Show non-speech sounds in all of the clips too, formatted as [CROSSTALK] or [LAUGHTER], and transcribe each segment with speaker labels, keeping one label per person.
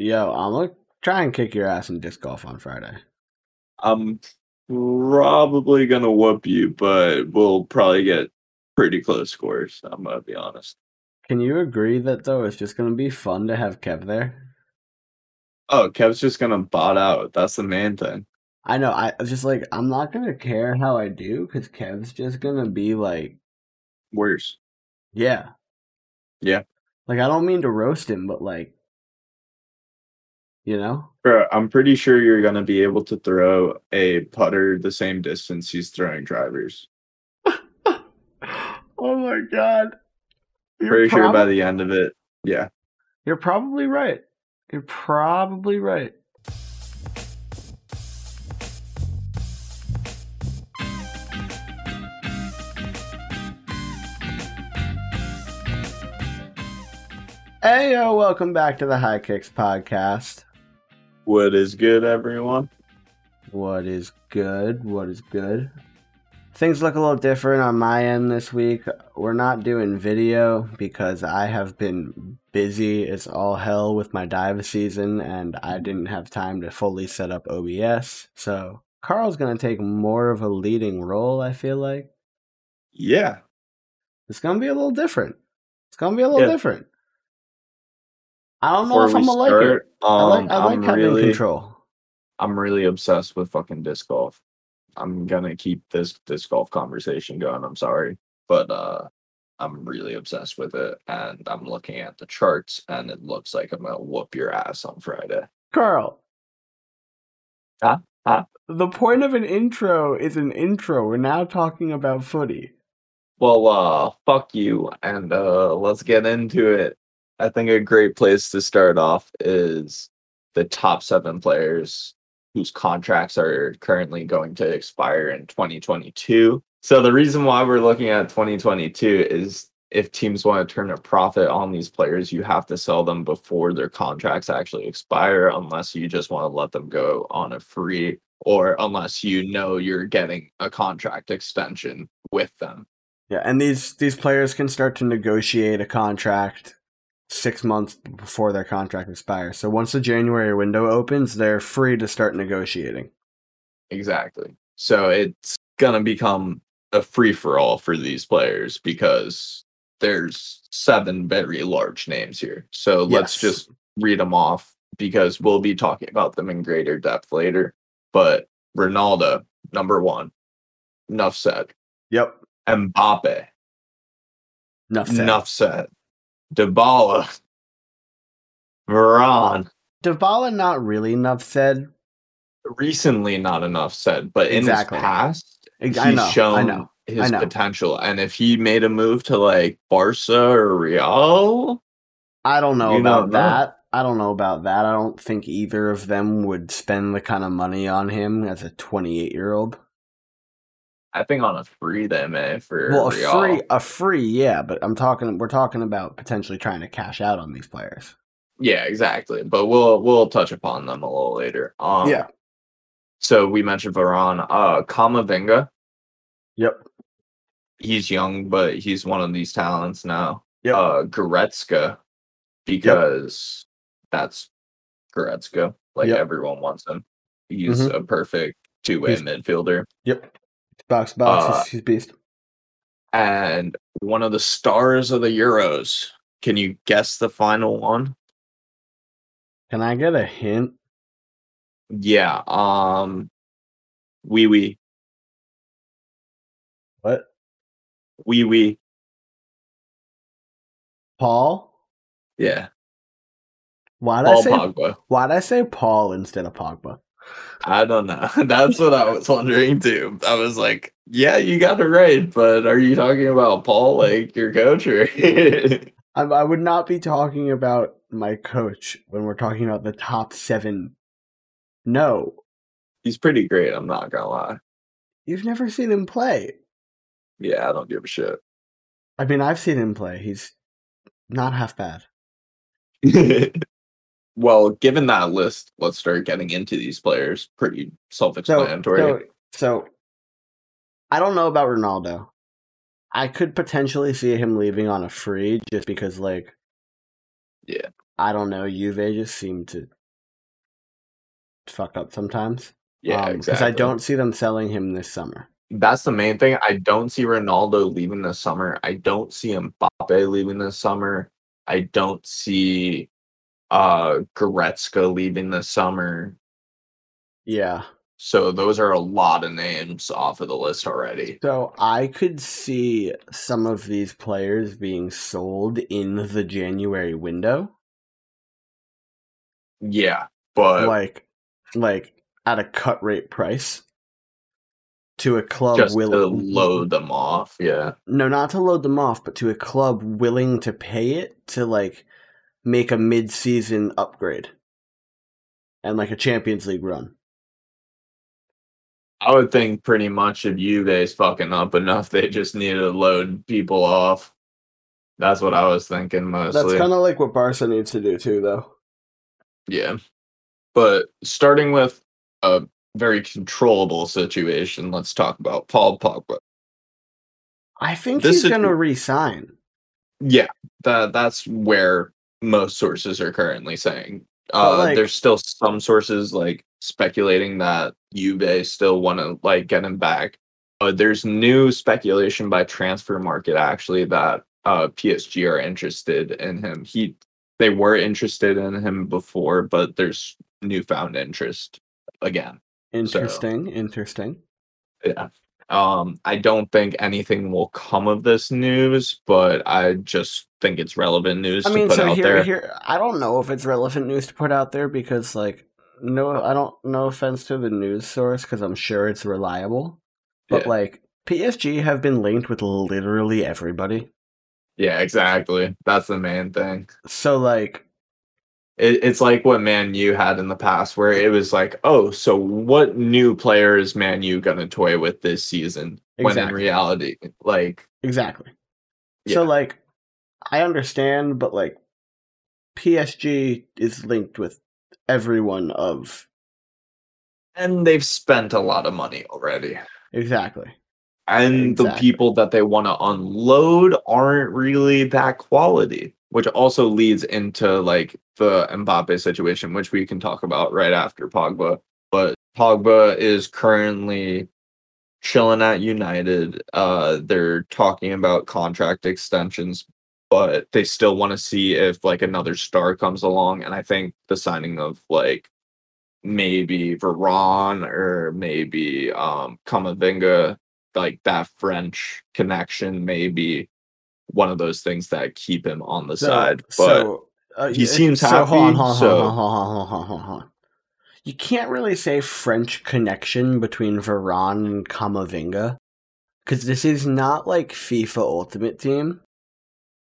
Speaker 1: Yo, I'm gonna try and kick your ass in disc golf on Friday.
Speaker 2: I'm probably gonna whoop you, but we'll probably get pretty close scores. I'm gonna be honest.
Speaker 1: Can you agree that though it's just gonna be fun to have Kev there?
Speaker 2: Oh, Kev's just gonna bot out. That's the main thing.
Speaker 1: I know. I just like I'm not gonna care how I do because Kev's just gonna be like,
Speaker 2: Worse.
Speaker 1: yeah,
Speaker 2: Yeah.
Speaker 1: Like I don't mean to roast him, but like, you know,
Speaker 2: Bro, I'm pretty sure you're gonna be able to throw a putter the same distance he's throwing drivers. [LAUGHS]
Speaker 1: oh my god, You're
Speaker 2: Pretty sure by the end of it, yeah.
Speaker 1: You're probably right. You're probably right. Hey, yo, welcome back to the High Kicks podcast.
Speaker 2: What is good, everyone?
Speaker 1: What is good? What is good? Things look a little different on my end this week. We're not doing video because I have been busy as all hell with my dive season and I didn't have time to fully set up OBS. So Carl's going to take more of a leading role, I feel like.
Speaker 2: Yeah.
Speaker 1: It's going to be a little different. It's going to be a little
Speaker 2: Yeah.
Speaker 1: different. I don't know if I'm to like it. I like,
Speaker 2: um,
Speaker 1: I like
Speaker 2: I'm
Speaker 1: having
Speaker 2: really,
Speaker 1: control.
Speaker 2: I'm really obsessed with fucking disc golf. I'm gonna keep this disc golf conversation going. I'm sorry, but uh, I'm really obsessed with it, and I'm looking at the charts, and it looks like I'm gonna whoop your ass on Friday.
Speaker 1: Carl.
Speaker 2: Huh? Huh?
Speaker 1: The point of an intro is an intro. We're now talking about footy.
Speaker 2: Well, uh, fuck you, and uh, let's get into it. I think a great place to start off is the top seven players whose contracts are currently going to expire in 2022. So the reason why we're looking at 2022 is if teams want to turn a profit on these players, you have to sell them before their contracts actually expire, unless you just want to let them go on a free or unless you know you're getting a contract extension with them.
Speaker 1: Yeah, and these these players can start to negotiate a contract six months before their contract expires. So once the January window opens, they're free to start negotiating.
Speaker 2: Exactly. So it's gonna become a free for all for these players because there's seven very large names here. So let's just read them off because we'll be talking about them in greater depth later. But Ronaldo, number one. Enough said.
Speaker 1: Yep.
Speaker 2: Mbappe,
Speaker 1: Enough said.
Speaker 2: enough said. Dybala, Varane,
Speaker 1: Dybala not really enough said.
Speaker 2: recently not enough said, but in
Speaker 1: Exactly.
Speaker 2: his past, he's
Speaker 1: know.
Speaker 2: shown his potential. And if he made a move to like Barca or Real,
Speaker 1: I don't know about
Speaker 2: know.
Speaker 1: that. I don't know about that. I don't think either of them would spend the kind of money on him as a 28 year old.
Speaker 2: I think on a free they may for
Speaker 1: Well, a
Speaker 2: Real.
Speaker 1: free, a free, yeah. But I'm talking. We're talking about potentially trying to cash out on these players.
Speaker 2: Yeah, exactly. But we'll we'll touch upon them a little later. Um,
Speaker 1: yeah.
Speaker 2: So we mentioned Varane. Uh, Kamavinga.
Speaker 1: Yep.
Speaker 2: He's young, but he's one of these talents now.
Speaker 1: Yep.
Speaker 2: Uh, Goretzka, because that's Goretzka. Like
Speaker 1: Yep.
Speaker 2: everyone wants him. He's
Speaker 1: Mhm.
Speaker 2: a perfect two-way
Speaker 1: He's-
Speaker 2: midfielder.
Speaker 1: Yep. Box box.
Speaker 2: Uh,
Speaker 1: he's, beast.
Speaker 2: and one of the stars of the Euros. Can you guess the final one?
Speaker 1: Can I get a hint?
Speaker 2: Yeah. Um. Wee wee
Speaker 1: What?
Speaker 2: wee wee.
Speaker 1: Paul?
Speaker 2: Yeah.
Speaker 1: Why'd I say?
Speaker 2: Pogba.
Speaker 1: Why'd I say Paul instead of Pogba?
Speaker 2: I don't know. [LAUGHS] That's what I was wondering too. I was like, yeah, you got it right, but are you talking about Paul, like your coach, or? [LAUGHS]
Speaker 1: I, I would not be talking about my coach when we're talking about the top seven. No,
Speaker 2: He's pretty great. I'm not gonna lie.
Speaker 1: you've never seen him play.
Speaker 2: Yeah, I don't give a shit.
Speaker 1: I mean, I've seen him play. He's not half bad. [LAUGHS]
Speaker 2: well, given that list, let's start getting into these players. Pretty self-explanatory.
Speaker 1: so, so, I don't know about Ronaldo. I could potentially see him leaving on a free just because, like,
Speaker 2: Yeah.
Speaker 1: I don't know. Juve just seem to fuck up sometimes.
Speaker 2: Yeah, um,
Speaker 1: because
Speaker 2: exactly.
Speaker 1: I don't see them selling him this summer.
Speaker 2: That's the main thing. I don't see Ronaldo leaving this summer. I don't see Mbappe leaving this summer. I don't see uh Goretzka leaving this summer.
Speaker 1: Yeah.
Speaker 2: So those are a lot of names off of the list already.
Speaker 1: So I could see some of these players being sold in the January window,
Speaker 2: Yeah, but
Speaker 1: like like at a cut rate price to a club
Speaker 2: just to load them off. Yeah.
Speaker 1: No, not to load them off, but to a club willing to pay it to like make a mid-season upgrade and like a Champions League run.
Speaker 2: I would think pretty much if Juve's fucking up enough, they just need to load people off. That's what I was thinking mostly.
Speaker 1: That's kind of like what Barca needs to do too, though.
Speaker 2: Yeah. But starting with a very controllable situation, let's talk about Paul Pogba.
Speaker 1: I think
Speaker 2: This
Speaker 1: he's going to resign.
Speaker 2: Yeah, that that's where most sources are currently saying. Uh,
Speaker 1: like-
Speaker 2: there's still some sources like speculating that Juve still want to like get him back. Uh, there's new speculation by Transfermarkt actually that uh, PSG are interested in him. He they were interested in him before, but there's newfound interest again.
Speaker 1: Interesting, interesting.
Speaker 2: Yeah. Um, I don't think anything will come of this news, but I just think it's relevant news
Speaker 1: I
Speaker 2: to
Speaker 1: mean,
Speaker 2: put
Speaker 1: so
Speaker 2: out
Speaker 1: here,
Speaker 2: there.
Speaker 1: here, I don't know if it's relevant news to put out there because, like, no, I don't. No offense to the news source because I'm sure it's reliable, but
Speaker 2: Yeah.
Speaker 1: like PSG have been linked with literally everybody.
Speaker 2: Yeah, exactly. That's the main thing.
Speaker 1: So like,
Speaker 2: It, it's like what Man U had in the past, where it was like, oh, so what new player is Man U gonna toy with this season? When in reality, like,
Speaker 1: exactly. So like, I understand, but like, PSG is linked with everyone of
Speaker 2: and they've spent a lot of money already.
Speaker 1: exactly.
Speaker 2: and the people that they want to unload aren't really that quality which also leads into like the Mbappe situation which we can talk about right after Pogba. But Pogba is currently chilling at United. Uh they're talking about contract extensions but they still want to see if like another star comes along. And I think the signing of like maybe Varane or maybe um Kamavinga like that French connection may be one of those things that keep him on the
Speaker 1: So,
Speaker 2: side. But
Speaker 1: so uh,
Speaker 2: he seems
Speaker 1: so hold
Speaker 2: happy,
Speaker 1: hold on,
Speaker 2: so-
Speaker 1: hold on, hold on. You can't really say French connection between Varane and Kamavinga because this is not like FIFA Ultimate Team.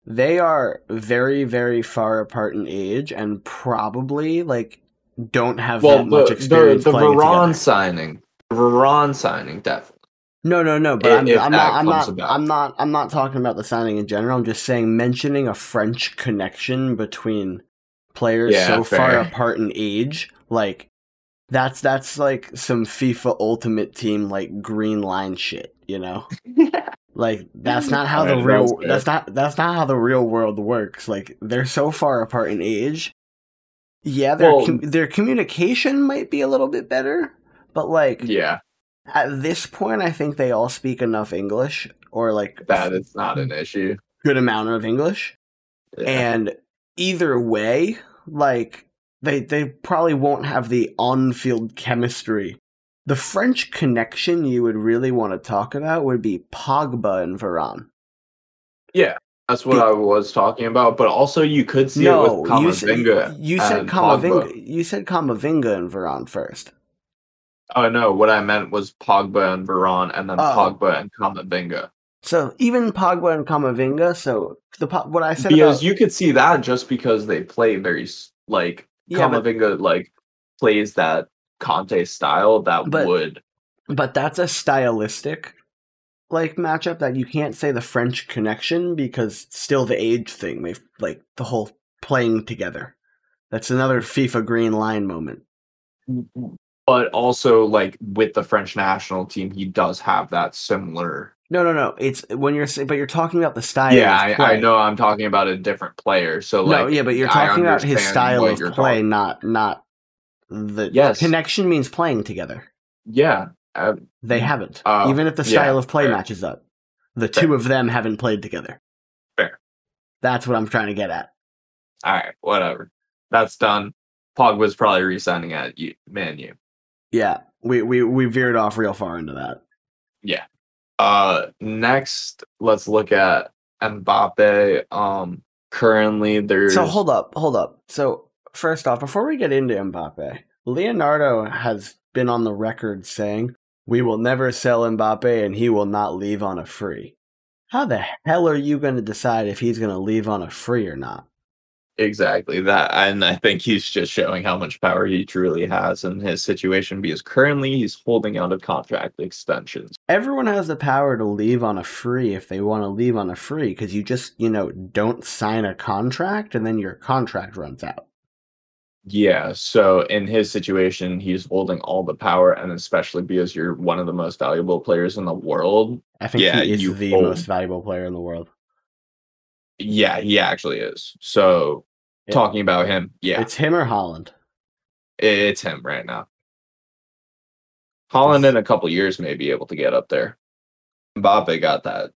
Speaker 1: They are very, very far apart in age and probably like don't have
Speaker 2: well,
Speaker 1: that much
Speaker 2: the, the,
Speaker 1: experience
Speaker 2: the
Speaker 1: playing
Speaker 2: Varane
Speaker 1: together.
Speaker 2: signing, the Varane signing, definitely.
Speaker 1: No, no, no. But
Speaker 2: I-
Speaker 1: I'm,
Speaker 2: if
Speaker 1: I'm not. I'm not. I'm not. I'm not talking about the signing in general. I'm just saying mentioning a French connection between players
Speaker 2: Yeah,
Speaker 1: so far apart in age, like that's that's like some FIFA Ultimate Team like green line shit. You know, [LAUGHS] like that's not how the real.
Speaker 2: that's.
Speaker 1: That's not. That's not how the real world works. Like they're so far apart in age. Yeah, their
Speaker 2: Well-
Speaker 1: com- their communication might be a little bit better, but like
Speaker 2: yeah,
Speaker 1: at this point, I think they all speak enough English or like
Speaker 2: that is not an issue.
Speaker 1: good amount of English.
Speaker 2: Yeah.
Speaker 1: And either way, like they they probably won't have the on-field chemistry. The French connection you would really want to talk about would be Pogba and Varane.
Speaker 2: yeah, that's what
Speaker 1: Be-
Speaker 2: I was talking about. But also, you could see it
Speaker 1: no,
Speaker 2: with
Speaker 1: you said
Speaker 2: Kamavinga.
Speaker 1: you said Kamavinga.
Speaker 2: Pogba.
Speaker 1: You said Kamavinga and Varane first.
Speaker 2: Oh no, what I meant was Pogba and Varane, and then
Speaker 1: Oh.
Speaker 2: Pogba and Kamavinga.
Speaker 1: So even Pogba and Kamavinga. So the what I said
Speaker 2: Because
Speaker 1: about
Speaker 2: you could see that just because they play very like
Speaker 1: yeah, but
Speaker 2: Kamavinga like plays that Kanté style that
Speaker 1: But-
Speaker 2: would
Speaker 1: But that's a stylistic like matchup that you can't say the French connection because still the age thing. They've like the whole playing together. That's another FIFA green line moment. Mm, mm.
Speaker 2: But also like with the French national team, he does have that similar
Speaker 1: No, no, no. It's when you're but you're talking about the style.
Speaker 2: yeah, I, I know I'm talking about a different player. So like
Speaker 1: no, yeah, but you're talking about his style of play,
Speaker 2: talking-
Speaker 1: not not the
Speaker 2: Yes.
Speaker 1: connection means playing together.
Speaker 2: Yeah. uh,
Speaker 1: They haven't.
Speaker 2: Oh,
Speaker 1: Even if the
Speaker 2: yeah,
Speaker 1: style of play
Speaker 2: fair.
Speaker 1: matches up. The
Speaker 2: Fair.
Speaker 1: two of them haven't played together.
Speaker 2: Fair.
Speaker 1: That's what I'm trying to get at.
Speaker 2: all right, whatever. That's done. Pogba's probably re-signing at you, Man U.
Speaker 1: Yeah. We we we veered off real far into that. Yeah.
Speaker 2: Uh, next, let's look at Mbappe. Um, currently there's
Speaker 1: So hold up, hold up. So first off, before we get into Mbappe, Leonardo has been on the record saying we will never sell Mbappe and he will not leave on a free. How the hell are you going to decide if he's going to leave on a free or not?
Speaker 2: Exactly that, and I think he's just showing how much power he truly has in his situation because currently he's holding out of contract extensions.
Speaker 1: Everyone has the power to leave on a free if they want to leave on a free because you just, you know, don't sign a contract and then your contract runs out.
Speaker 2: Yeah, so in his situation, he's holding all the power, and especially because you're one of the most valuable players in the world.
Speaker 1: I think
Speaker 2: Yeah,
Speaker 1: he is the
Speaker 2: hold-
Speaker 1: most valuable player in the world.
Speaker 2: Yeah, he actually is. So
Speaker 1: Yeah.
Speaker 2: talking about him, yeah,
Speaker 1: It's him or Haaland.
Speaker 2: it's him right now. Haaland in a couple years may be able to get up there. Mbappe got that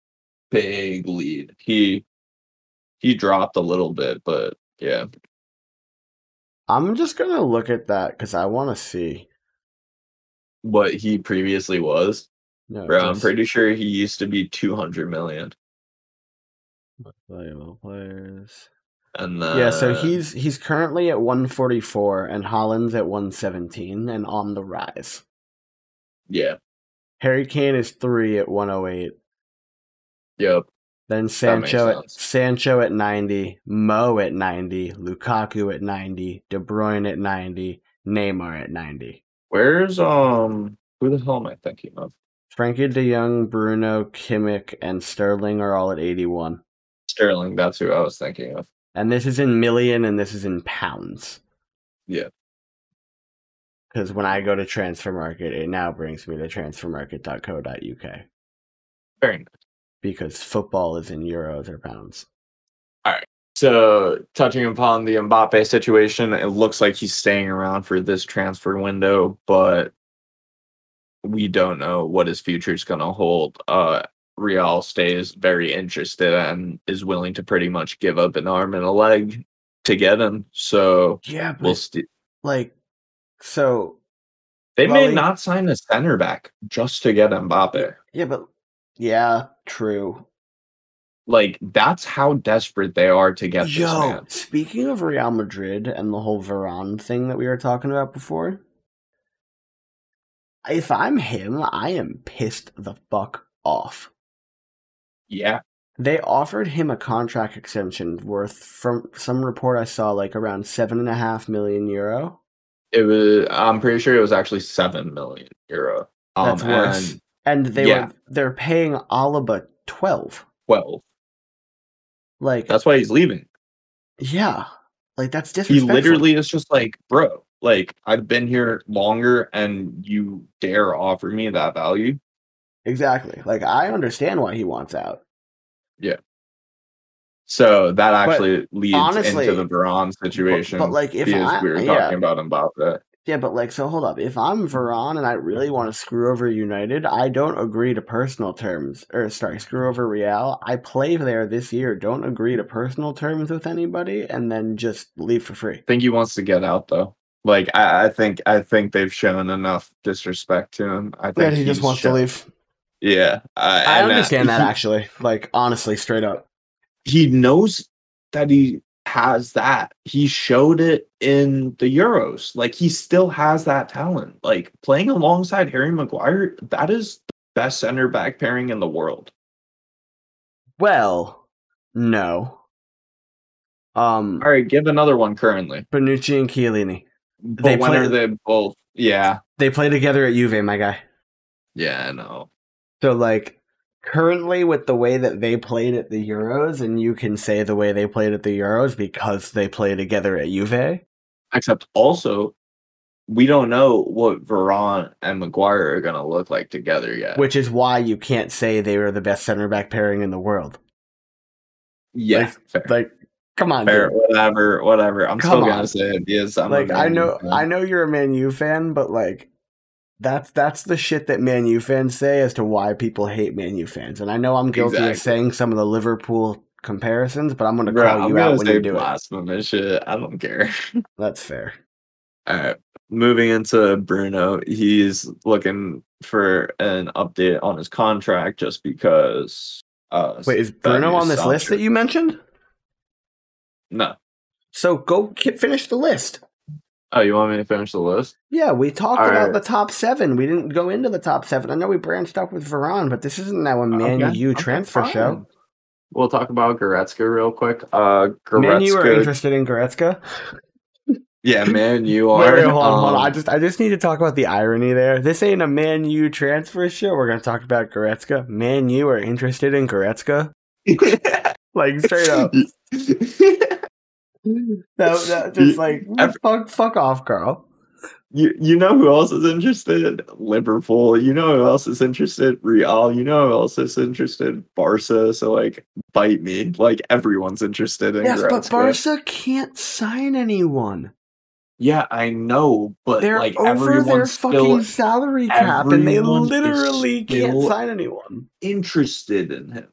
Speaker 2: big lead. He he dropped a little bit, but yeah.
Speaker 1: I'm just going to look at that because I want to see.
Speaker 2: What he previously was,
Speaker 1: No,
Speaker 2: bro, I'm pretty sure he used to be 200 million.
Speaker 1: Valuable players.
Speaker 2: And then
Speaker 1: yeah, so he's he's currently at 144 and Haaland's at 117 and on the rise.
Speaker 2: yeah,
Speaker 1: Harry Kane is 3 at 108.
Speaker 2: yep.
Speaker 1: Then Sancho at. Sancho at 90, Mo at 90, Lukaku at 90, De Bruyne at 90, Neymar at 90.
Speaker 2: Where's um who the hell am I thinking of?
Speaker 1: Frenkie De Jong, Bruno, Kimmich, and Sterling are all at 81.
Speaker 2: Sterling, that's who I was thinking of.
Speaker 1: And this is in million and this is in pounds.
Speaker 2: Yeah.
Speaker 1: Because when I go to Transfermarkt, it now brings me to transfermarkt.co.uk.
Speaker 2: Very nice.
Speaker 1: Because football is in euros or pounds. All right.
Speaker 2: So touching upon the Mbappe situation, it looks like he's staying around for this transfer window, but we don't know what his future is going to hold. Uh, Real stays very interested and is willing to pretty much give up an arm and a leg to get him. So
Speaker 1: Yeah, but
Speaker 2: we'll st-
Speaker 1: like, so
Speaker 2: they may not sign a center back just to get Mbappe.
Speaker 1: yeah, but yeah, true.
Speaker 2: Like that's how desperate they are to get this
Speaker 1: Yo,
Speaker 2: man.
Speaker 1: speaking of Real Madrid and the whole Varane thing that we were talking about before, if I'm him, I am pissed the fuck off.
Speaker 2: Yeah,
Speaker 1: They offered him a contract extension worth, from some report I saw, like around seven and a half million euro.
Speaker 2: it was. I'm pretty sure it was actually seven million euro. Um,
Speaker 1: That's worse.
Speaker 2: and
Speaker 1: And they
Speaker 2: Yeah.
Speaker 1: were they're paying Alaba twelve.
Speaker 2: twelve.
Speaker 1: Like
Speaker 2: That's why he's leaving.
Speaker 1: yeah, like that's
Speaker 2: different.
Speaker 1: He
Speaker 2: literally is just like, bro, like I've been here longer, and you dare offer me that value?
Speaker 1: Exactly. Like I understand why he wants out. Yeah.
Speaker 2: So that actually leads
Speaker 1: honestly-
Speaker 2: into the Varane situation.
Speaker 1: but, like, if I-
Speaker 2: we were
Speaker 1: yeah.
Speaker 2: talking about Mbappe.
Speaker 1: Yeah, but like, so hold up. If I'm Varane and I really want to screw over United, I don't agree to personal terms. Or sorry, screw over Real. I play there this year. Don't agree to personal terms with anybody, and then just leave for free.
Speaker 2: I think he wants to get out though. Like I, I think I think they've shown enough disrespect to him. I think
Speaker 1: Yeah, he just wants to leave.
Speaker 2: Yeah, I,
Speaker 1: I
Speaker 2: and, uh,
Speaker 1: understand that actually. Like honestly, straight up.
Speaker 2: he knows that he has that. He showed it in the Euros. Like he still has that talent. Like playing alongside Harry Maguire, that is the best center back pairing in the world.
Speaker 1: Well, no. Um,
Speaker 2: All right, give another one currently.
Speaker 1: Bonucci and Chiellini.
Speaker 2: But
Speaker 1: They
Speaker 2: when
Speaker 1: play-
Speaker 2: are they both? Yeah,
Speaker 1: They play together at Juve, my guy.
Speaker 2: yeah, I know.
Speaker 1: So like currently with the way that they played at the Euros, and you can say the way they played at the Euros because they play together at Juve.
Speaker 2: Except also, we don't know what Varane and Maguire are gonna look like together yet.
Speaker 1: Which is why you can't say they were the best center back pairing in the world.
Speaker 2: yeah,
Speaker 1: like- Like, come on,
Speaker 2: fair, whatever, whatever. I'm
Speaker 1: Come
Speaker 2: still
Speaker 1: on.
Speaker 2: gonna say it because I'm
Speaker 1: like I know
Speaker 2: fan.
Speaker 1: I know you're a Man U fan, but like that's that's the shit that Man U fans say as to why people hate Man U fans. And I know I'm guilty of saying some of the Liverpool comparisons, but I'm gonna
Speaker 2: Bro,
Speaker 1: call
Speaker 2: I'm
Speaker 1: you out when you do it.
Speaker 2: shit. I don't care. [LAUGHS]
Speaker 1: That's fair.
Speaker 2: All right. Moving into Bruno, he's looking for an update on his contract just because. Uh,
Speaker 1: Wait, is Bruno on this list that you mentioned?
Speaker 2: No.
Speaker 1: So go finish the list.
Speaker 2: Oh, you want me to finish the list?
Speaker 1: Yeah, we talked
Speaker 2: All
Speaker 1: about
Speaker 2: right.
Speaker 1: the top seven. We didn't go into the top seven. I know we branched up with Varane, but this isn't now a Man
Speaker 2: Okay,
Speaker 1: U
Speaker 2: okay,
Speaker 1: transfer
Speaker 2: fine.
Speaker 1: show.
Speaker 2: We'll talk about Goretzka real quick. Uh,
Speaker 1: Man U are interested in Goretzka. [LAUGHS]
Speaker 2: yeah, man, you [LAUGHS] are.
Speaker 1: wait, hold on, hold on.
Speaker 2: um,
Speaker 1: I just, I just need to talk about the irony there. This ain't a Man U transfer show. We're gonna talk about Goretzka. Man you are interested in Goretzka, [LAUGHS] like straight up. [LAUGHS] That, that just like
Speaker 2: Every-
Speaker 1: fuck, fuck off, Carl.
Speaker 2: you you know who else is interested? Liverpool. You know who else is interested? Real. You know who else is interested? Barca. So like, bite me. Like everyone's interested in
Speaker 1: Yes, but. Barca can't sign anyone.
Speaker 2: Yeah, I know, but
Speaker 1: They're
Speaker 2: like
Speaker 1: over their
Speaker 2: everyone's
Speaker 1: fucking salary cap, and they literally can't sign anyone.
Speaker 2: interested in him,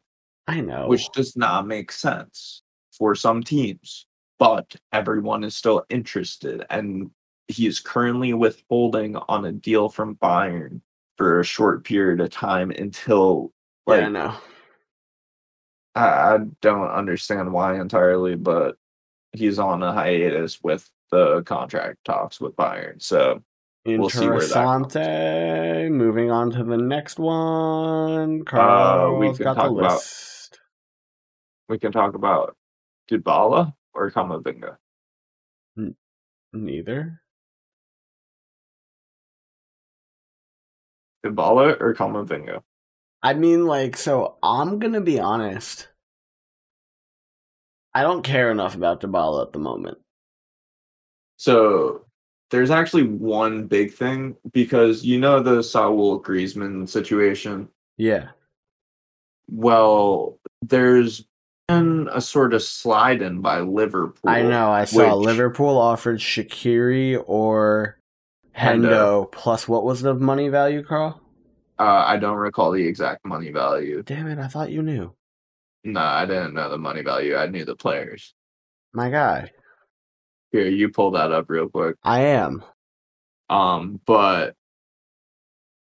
Speaker 1: I know.
Speaker 2: which does not make sense for some teams. But everyone is still interested, and he is currently withholding on a deal from Bayern for a short period of time until
Speaker 1: yeah,
Speaker 2: like
Speaker 1: I know.
Speaker 2: I, I don't understand why entirely, but he's on a hiatus with the contract talks with Bayern. So we'll see where that goes.
Speaker 1: Moving on to the next one.
Speaker 2: Uh, we can
Speaker 1: got the
Speaker 2: talk about- we can talk about Dybala or Kamavinga.
Speaker 1: Neither.
Speaker 2: Dybala or Kamavinga.
Speaker 1: I mean, like, so I'm gonna be honest. I don't care enough about Dybala at the moment.
Speaker 2: So there's actually one big thing because you know the Saul Griezmann situation.
Speaker 1: Yeah.
Speaker 2: Well, there's a sort of slide in by Liverpool.
Speaker 1: I know. I saw
Speaker 2: which-
Speaker 1: Liverpool offered Shaqiri or Hendo,
Speaker 2: Hendo.
Speaker 1: plus what was the money value, Carl?
Speaker 2: Uh, I don't recall the exact money value.
Speaker 1: Damn it, I thought you knew.
Speaker 2: No, I didn't know the money value. I knew the players.
Speaker 1: My guy.
Speaker 2: Here, you pull that up real quick.
Speaker 1: I am.
Speaker 2: Um, but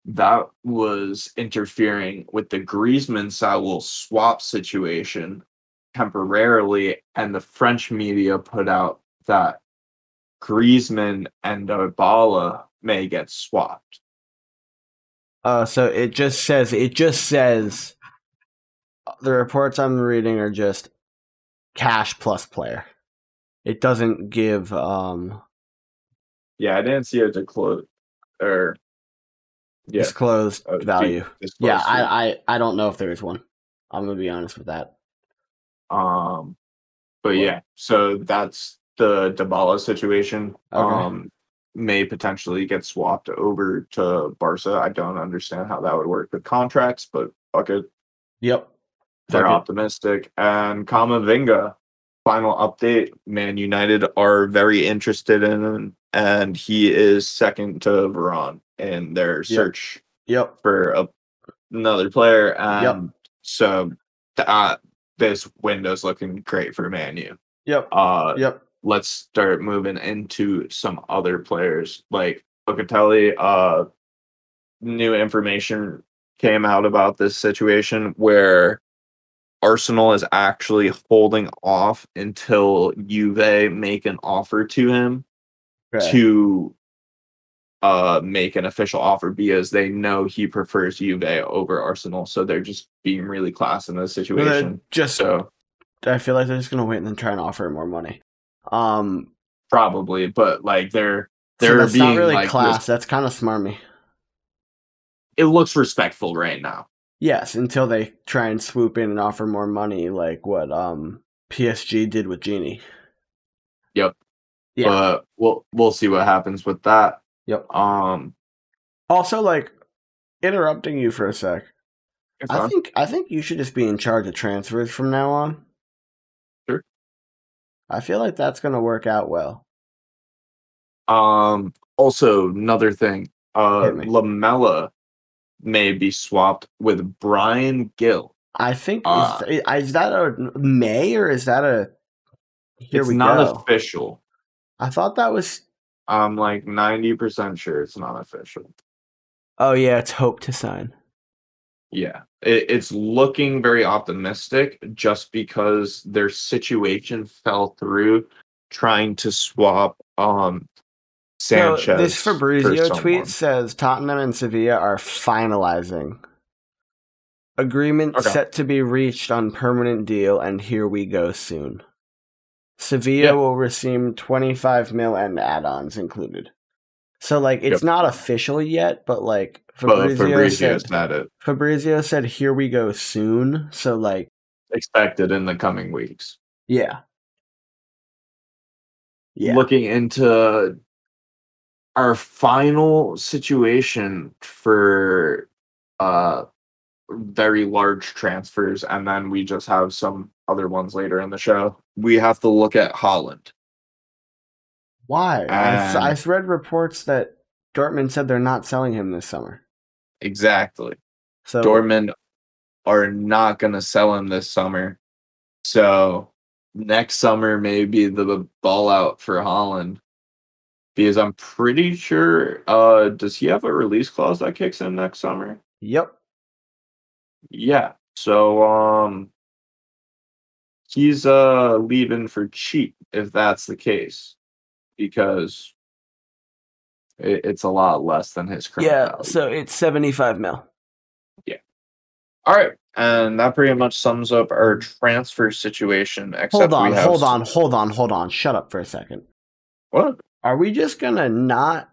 Speaker 2: that was interfering with the Griezmann Saul swap situation temporarily, and the French media put out that Griezmann and Dybala may get swapped.
Speaker 1: Uh, so it just says it just says the reports I'm reading are just cash plus player. It doesn't give um
Speaker 2: Yeah, I didn't see a disclose or yeah
Speaker 1: disclosed
Speaker 2: a
Speaker 1: value.
Speaker 2: disclosed
Speaker 1: Yeah. I, I I don't know if there is one. I'm gonna be honest with that.
Speaker 2: Um, but yeah, so that's the Dybala situation.
Speaker 1: Okay.
Speaker 2: Um, may potentially get swapped over to Barca. I don't understand how that would work with contracts, but fuck it,
Speaker 1: Yep.
Speaker 2: they're
Speaker 1: Fuck it.
Speaker 2: optimistic. And Kamavinga, final update: Man United are very interested in him, and he is second to Varane in their search
Speaker 1: Yep.
Speaker 2: for a, another player. And so uh, this window's looking great for Manu.
Speaker 1: Yep.
Speaker 2: Uh,
Speaker 1: Yep.
Speaker 2: let's start moving into some other players like Locatelli. Uh, new information came out about this situation where Arsenal is actually holding off until Juve make an offer to him
Speaker 1: Okay.
Speaker 2: to uh make an official offer because they know he prefers Juve over Arsenal. So they're just being really class in this situation.
Speaker 1: just
Speaker 2: So
Speaker 1: I feel like they're just gonna wait and then try and offer more money. Um
Speaker 2: probably, but like they're they're
Speaker 1: that's
Speaker 2: being
Speaker 1: not really
Speaker 2: like
Speaker 1: class,
Speaker 2: this-
Speaker 1: that's kinda smarmy.
Speaker 2: it looks respectful right now.
Speaker 1: Yes, until they try and swoop in and offer more money like what um PSG did with Gini.
Speaker 2: Yep.
Speaker 1: Yeah.
Speaker 2: But we'll we'll see what happens with that.
Speaker 1: Yep.
Speaker 2: Um,
Speaker 1: Also, like interrupting you for a sec. I
Speaker 2: I'm-
Speaker 1: think I think you should just be in charge of transfers from now on.
Speaker 2: Sure.
Speaker 1: I feel like that's going to work out well.
Speaker 2: Um. Also, another thing. Uh, Lamela may be swapped with Bryan Gil.
Speaker 1: I think
Speaker 2: Uh,
Speaker 1: is, is that a May or is that a here
Speaker 2: it's
Speaker 1: we
Speaker 2: not
Speaker 1: go?
Speaker 2: official.
Speaker 1: I thought that was
Speaker 2: I'm like ninety percent sure it's not official.
Speaker 1: Oh yeah, it's hope to sign.
Speaker 2: Yeah, it, it's looking very optimistic just because their situation fell through trying to swap um
Speaker 1: So
Speaker 2: Sanchez.
Speaker 1: this Fabrizio tweet says Tottenham and Sevilla are finalizing. Agreement
Speaker 2: Okay.
Speaker 1: set to be reached on permanent deal, and here we go soon. Sevilla
Speaker 2: Yep.
Speaker 1: will receive 25 mil and add-ons included. So like it's
Speaker 2: Yep.
Speaker 1: not official yet, but like
Speaker 2: But
Speaker 1: Fabrizio,
Speaker 2: Fabrizio
Speaker 1: said,
Speaker 2: said it
Speaker 1: Fabrizio said here we go soon. So like
Speaker 2: expected in the coming weeks.
Speaker 1: yeah. Yeah.
Speaker 2: Looking into our final situation for uh very large transfers, and then we just have some other ones later in the show. We have to look at Haaland.
Speaker 1: Why?
Speaker 2: And-
Speaker 1: I read reports that Dortmund said they're not selling him this summer.
Speaker 2: Exactly.
Speaker 1: So
Speaker 2: Dortmund are not going to sell him this summer. So next summer may be the ball out for Haaland. Because I'm pretty sure uh does he have a release clause that kicks in next summer?
Speaker 1: Yep.
Speaker 2: Yeah. So um he's uh leaving for cheap if that's the case. Because it, it's a lot less than his current
Speaker 1: Yeah.
Speaker 2: value.
Speaker 1: So it's seventy-five mil. Yeah.
Speaker 2: All right, and that pretty much sums up our transfer situation. Except
Speaker 1: Hold on,
Speaker 2: we have
Speaker 1: hold on, hold on, hold on. Shut up for a second.
Speaker 2: What?
Speaker 1: Are we just gonna not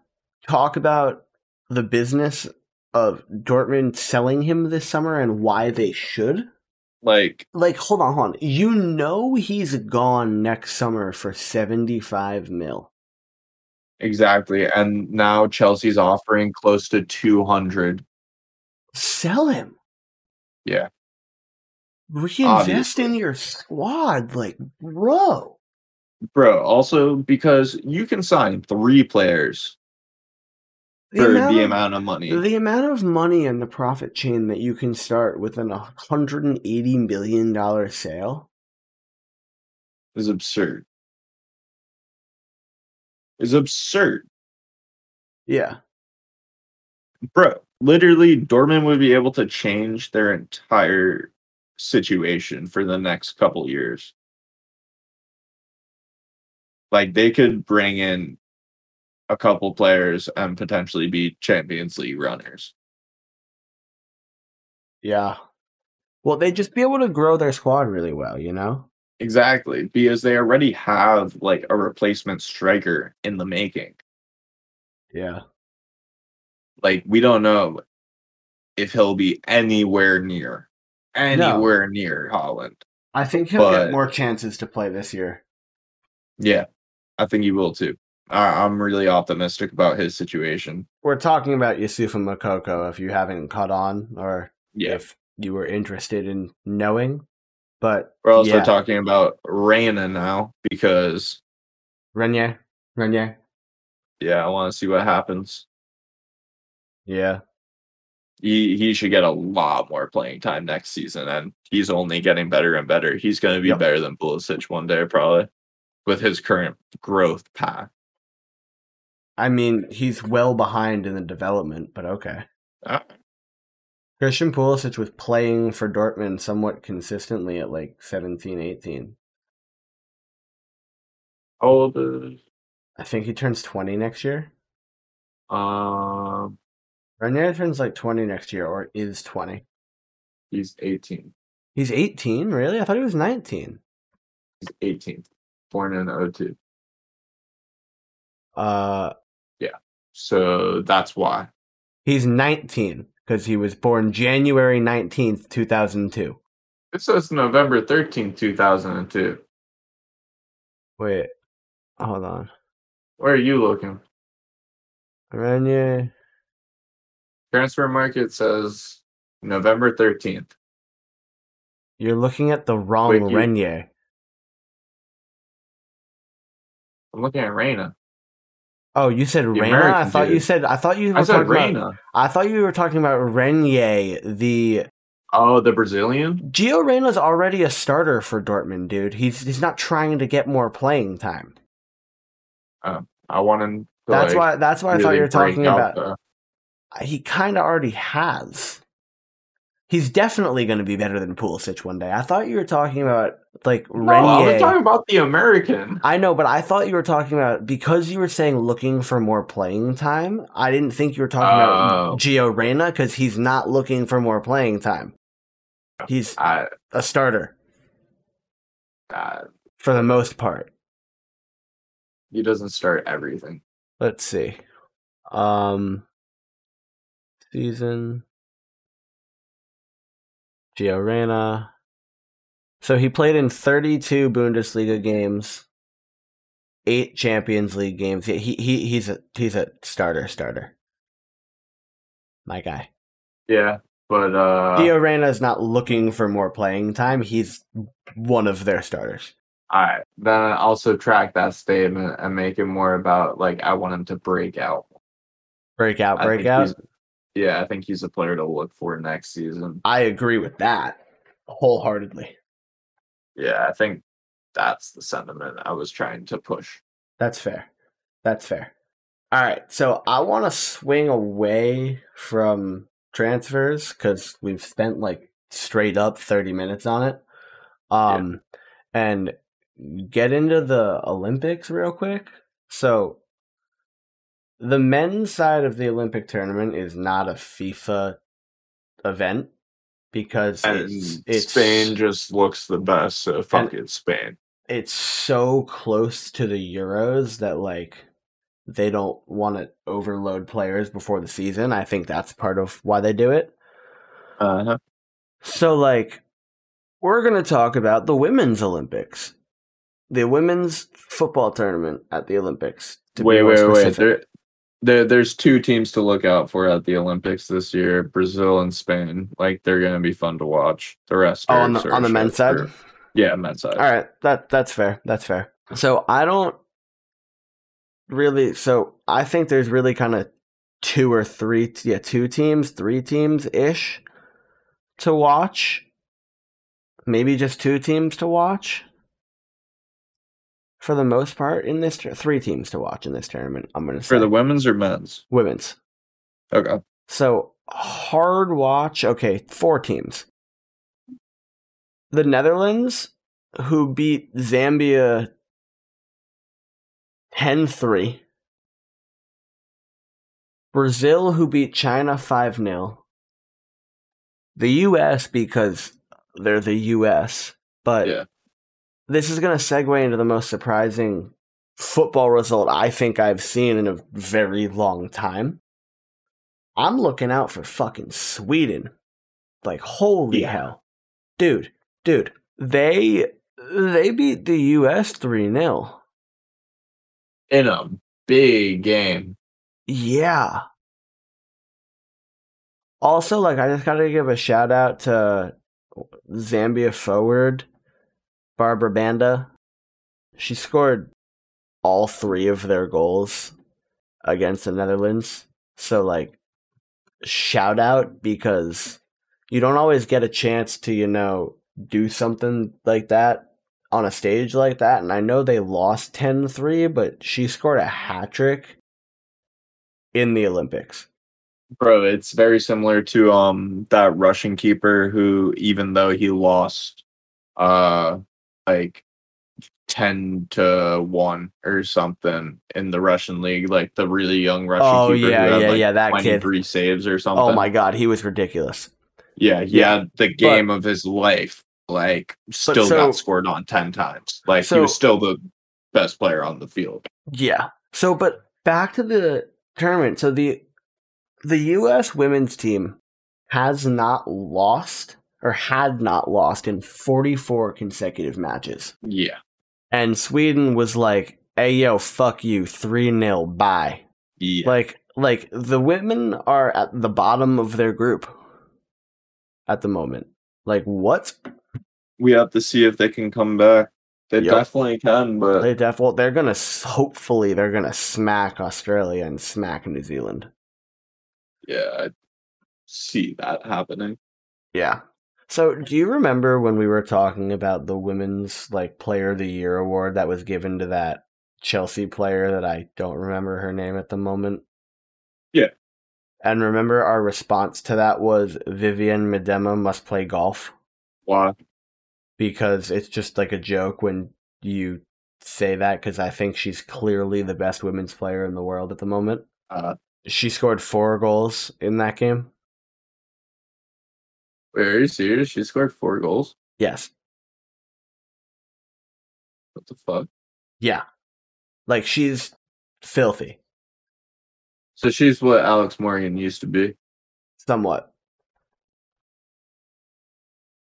Speaker 1: talk about the business of Dortmund selling him this summer and why they should?
Speaker 2: Like,
Speaker 1: Like, hold on, hold on. You know he's gone next summer for seventy-five mil.
Speaker 2: exactly. And now Chelsea's offering close to 200.
Speaker 1: Sell him.
Speaker 2: Yeah.
Speaker 1: Reinvest
Speaker 2: Obviously.
Speaker 1: in your squad, like, bro.
Speaker 2: Bro, also because you can sign three players for the
Speaker 1: of-
Speaker 2: amount of money.
Speaker 1: The amount of money in the profit chain that you can start with an $180 million sale.
Speaker 2: is absurd. Is absurd.
Speaker 1: Yeah.
Speaker 2: Bro, literally, Dortmund would be able to change their entire situation for the next couple years. Like, they could bring in a couple players and potentially be Champions League runners.
Speaker 1: Yeah. Well, they'd just be able to grow their squad really well, you know?
Speaker 2: Exactly, because they already have like a replacement striker in the making.
Speaker 1: Yeah.
Speaker 2: Like, we don't know if he'll be anywhere near, anywhere near Haaland.
Speaker 1: I think he'll
Speaker 2: But-
Speaker 1: get more chances to play this year.
Speaker 2: Yeah, I think he will too. I, I'm really optimistic about his situation.
Speaker 1: We're talking about Youssoufa Moukoko if you haven't caught on or
Speaker 2: Yeah,
Speaker 1: if you were interested in knowing. But
Speaker 2: we're also
Speaker 1: yeah.
Speaker 2: talking about Reyna now because
Speaker 1: Reinier, Reinier.
Speaker 2: yeah, I want to see what happens.
Speaker 1: Yeah.
Speaker 2: He he should get a lot more playing time next season, and he's only getting better and better. He's going to be
Speaker 1: Yep.
Speaker 2: better than Pulisic one day, probably, with his current growth path.
Speaker 1: I mean, he's well behind in the development, but okay.
Speaker 2: Uh,
Speaker 1: Christian Pulisic was playing for Dortmund somewhat consistently at like 17, 18.
Speaker 2: How old is?
Speaker 1: I think he turns 20 next year.
Speaker 2: Um,
Speaker 1: Reinier turns like 20 next year or is 20.
Speaker 2: he's 18.
Speaker 1: He's 18, really? I thought he was 19.
Speaker 2: He's 18, born in 02.
Speaker 1: Uh,
Speaker 2: So that's why.
Speaker 1: he's 19 because he was born January 19th, 2002.
Speaker 2: It says November 13th, 2002.
Speaker 1: Wait, hold on.
Speaker 2: Where are you looking?
Speaker 1: Reinier.
Speaker 2: Transfer market says November 13th.
Speaker 1: You're looking at the wrong
Speaker 2: Wait, you-
Speaker 1: Reinier.
Speaker 2: I'm looking at Reyna.
Speaker 1: Oh, you said Reyna? I thought you said I thought you were
Speaker 2: I said
Speaker 1: talking about
Speaker 2: Reyna.
Speaker 1: I thought you were talking about Reinier, the
Speaker 2: Oh, the Brazilian?
Speaker 1: Gio Reyna's already a starter for Dortmund, dude. He's he's not trying to get more playing time.
Speaker 2: Oh, I want him to
Speaker 1: That's
Speaker 2: like,
Speaker 1: why that's why I thought you were talking about
Speaker 2: the-
Speaker 1: he kind of already has. He's definitely going to be better than Pulisic one day. I thought you were talking about like
Speaker 2: No, I was talking about the American.
Speaker 1: I know, but I thought you were talking about because you were saying looking for more playing time. I didn't think you were talking
Speaker 2: Oh.
Speaker 1: about Gio Reyna because he's not looking for more playing time. He's
Speaker 2: I,
Speaker 1: a starter
Speaker 2: uh,
Speaker 1: for the most part.
Speaker 2: he doesn't start everything.
Speaker 1: Let's see. Um season Gio Reyna. So he played in 32 Bundesliga games, 8 Champions League games. He he he's a he's a starter starter. My guy.
Speaker 2: Yeah, but uh,
Speaker 1: Gio Reyna is not looking for more playing time. He's one of their starters.
Speaker 2: all right. Then I also track that statement and make it more about like I want him to break out.
Speaker 1: Break
Speaker 2: out, break
Speaker 1: breakout.
Speaker 2: Yeah, I think he's a player to look for next season.
Speaker 1: I agree with that wholeheartedly.
Speaker 2: Yeah, I think that's the sentiment I was trying to push.
Speaker 1: That's fair. That's fair. All right, so I want to swing away from transfers because we've spent like straight up thirty minutes on it, um, and get into the Olympics real quick. So, the men's side of the Olympic tournament is not a FIFA event because it's, it's
Speaker 2: Spain just looks the best, so fuck it, Spain.
Speaker 1: it's so close to the Euros that like they don't want to overload players before the season. I think that's part of why they do it.
Speaker 2: Uh-huh.
Speaker 1: So like we're going to talk about the women's Olympics. The women's football tournament at the Olympics.
Speaker 2: Wait, wait, wait. There, there, there's two teams to look out for at the Olympics this year: Brazil and Spain. Like they're gonna be fun to watch. The rest
Speaker 1: Oh,
Speaker 2: are
Speaker 1: on the on the men's side.
Speaker 2: yeah, men's side.
Speaker 1: All right, that that's fair. That's fair. So I don't really. So I think there's really kind of two or three, yeah, two teams, three teams ish to watch. Maybe just two teams to watch. For the most part, in this three teams to watch in this tournament, I'm gonna say
Speaker 2: For the women's or men's?
Speaker 1: women's.
Speaker 2: Okay.
Speaker 1: So hard watch. Okay, four teams. The Netherlands, who beat Zambia 10 3. Brazil, who beat China 5 0. The US, because they're the US. But
Speaker 2: Yeah.
Speaker 1: This is going to segue into the most surprising football result I think I've seen in a very long time. I'm looking out for fucking Sweden. Like holy
Speaker 2: Yeah.
Speaker 1: hell. Dude, dude, they they beat the US 3-0.
Speaker 2: In a big game.
Speaker 1: Yeah. Also, like I just gotta give a shout out to Zambia forward Barbara Banda. She scored all three of their goals against the Netherlands. So like shout out because you don't always get a chance to, you know, do something like that on a stage like that. And I know they lost 10 3, but she scored a hat trick in the Olympics.
Speaker 2: Bro, it's very similar to um that Russian keeper who even though he lost uh like 10 to 1 or something in the Russian league, like the really young Russian
Speaker 1: Oh,
Speaker 2: keeper
Speaker 1: yeah,
Speaker 2: had
Speaker 1: yeah,
Speaker 2: like
Speaker 1: yeah, that kid.
Speaker 2: 23 saves or oh something.
Speaker 1: Oh my god, he was ridiculous.
Speaker 2: Yeah, he
Speaker 1: Yeah,
Speaker 2: had the game of his life. Like, still
Speaker 1: so-
Speaker 2: got scored on ten times. Like,
Speaker 1: So-
Speaker 2: he was still the best player on the field.
Speaker 1: Yeah. So, but back to the tournament. So the the U.S. women's team has not lost or had not lost in 44 consecutive matches,
Speaker 2: Yeah,
Speaker 1: and Sweden was like, "Hey, yo, fuck you, three 0 bye."
Speaker 2: yeah.
Speaker 1: Like, like the women are at the bottom of their group at the moment. Like what?
Speaker 2: We have to see if they can come back. They
Speaker 1: Yep.
Speaker 2: definitely can, but
Speaker 1: They def well, they're gonna hopefully they're gonna smack Australia and smack New Zealand.
Speaker 2: yeah, I see that happening.
Speaker 1: Yeah. So do you remember when we were talking about the women's like player of the year award that was given to that Chelsea player that I don't remember her name at the moment?
Speaker 2: Yeah.
Speaker 1: And remember our response to that was Vivianne Miedema must play golf
Speaker 2: Why?
Speaker 1: because it's just like a joke when you say that because I think she's clearly the best women's player in the world at the moment.
Speaker 2: Uh,
Speaker 1: She scored four goals in that game.
Speaker 2: Wait, are you serious? She scored four goals.
Speaker 1: Yes.
Speaker 2: What the fuck?
Speaker 1: Yeah. Like she's filthy.
Speaker 2: So she's what Alex Morgan used to be.
Speaker 1: Somewhat.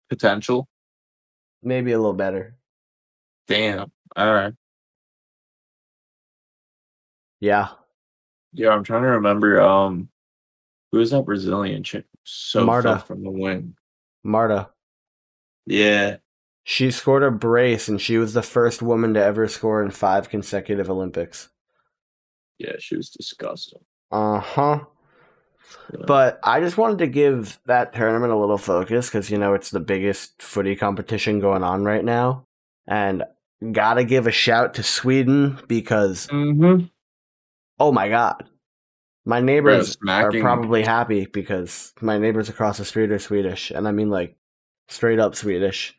Speaker 2: Potential.
Speaker 1: Maybe a little better.
Speaker 2: Damn. All right.
Speaker 1: Yeah.
Speaker 2: Yeah, I'm trying to remember. Um, who is that Brazilian chick? So
Speaker 1: Marta.
Speaker 2: from the wing.
Speaker 1: Marta.
Speaker 2: Yeah.
Speaker 1: She scored a brace and she was the first woman to ever score in five consecutive Olympics.
Speaker 2: Yeah, she was disgusting.
Speaker 1: Uh huh.
Speaker 2: Yeah.
Speaker 1: But I just wanted to give that tournament a little focus because, you know, it's the biggest footy competition going on right now. And gotta give a shout to Sweden because,
Speaker 2: mm-hmm.
Speaker 1: oh my God. My neighbors are probably happy because my neighbors across the street are Swedish. And I mean, like, straight up Swedish.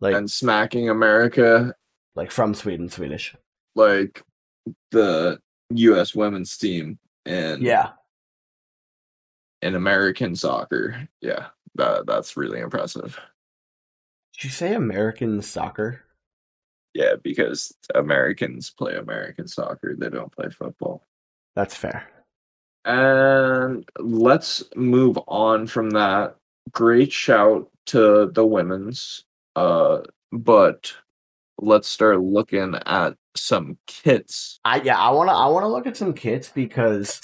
Speaker 1: Like,
Speaker 2: and smacking America
Speaker 1: like from Sweden, Swedish.
Speaker 2: like the U.S. women's team and
Speaker 1: Yeah.
Speaker 2: in American soccer. Yeah, that that's really impressive.
Speaker 1: Did you say American soccer?
Speaker 2: Yeah, because Americans play American soccer; they don't play football.
Speaker 1: That's fair.
Speaker 2: And let's move on from that. Great shout to the women's. Uh, but let's start looking at some kits.
Speaker 1: I yeah, I wanna I wanna look at some kits because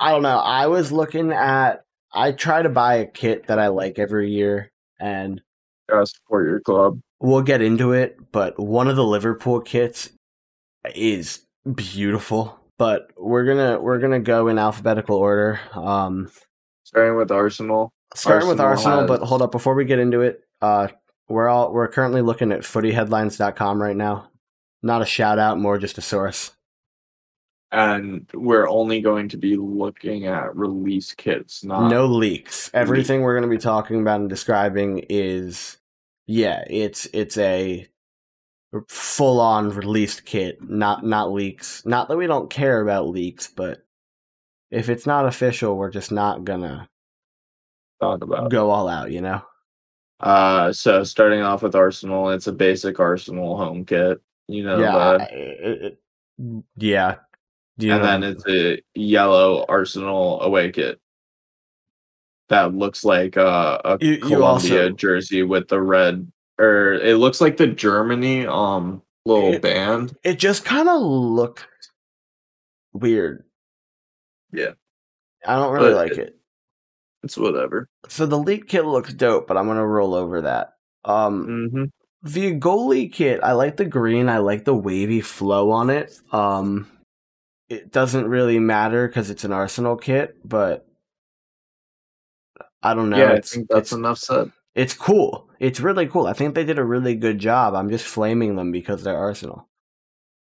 Speaker 1: I don't know. I was looking at I try to buy a kit that I like every year and
Speaker 2: Uh, support your club.
Speaker 1: we'll get into it, but one of the Liverpool kits is beautiful. But we're gonna we're gonna go in alphabetical order. Um
Speaker 2: Starting with Arsenal.
Speaker 1: starting with
Speaker 2: Arsenal
Speaker 1: Arsenal, but hold up before we get into it, uh we're all we're currently looking at footyheadlines.com right now. Not a shout out, more just a source.
Speaker 2: And we're only going to be looking at release kits, not
Speaker 1: no leaks. Everything we're going to be talking about and describing is, yeah, it's it's a full on released kit, not not leaks. Not that we don't care about leaks, but if it's not official, we're just not gonna
Speaker 2: talk about.
Speaker 1: go all out. You know?
Speaker 2: Uh, so starting off with Arsenal, it's a basic Arsenal home kit. You know,
Speaker 1: yeah,
Speaker 2: the-
Speaker 1: it- it- yeah.
Speaker 2: And
Speaker 1: know,
Speaker 2: then it's a yellow Arsenal away kit that looks like uh, a
Speaker 1: You- you also-
Speaker 2: jersey with the red, or it looks like the Germany um little
Speaker 1: It-
Speaker 2: band.
Speaker 1: it just kind of looked weird.
Speaker 2: Yeah.
Speaker 1: I don't really
Speaker 2: But
Speaker 1: like
Speaker 2: it-
Speaker 1: it.
Speaker 2: It's whatever.
Speaker 1: So the leak kit looks dope, but I'm gonna roll over that. Um,
Speaker 2: hmm
Speaker 1: the goalie kit, I like the green. I like the wavy flow on it. Um, it doesn't really matter because it's an Arsenal kit, but I don't know.
Speaker 2: yeah, I think that's enough said.
Speaker 1: it's cool. It's really cool. I think they did a really good job. I'm just flaming them because they're Arsenal.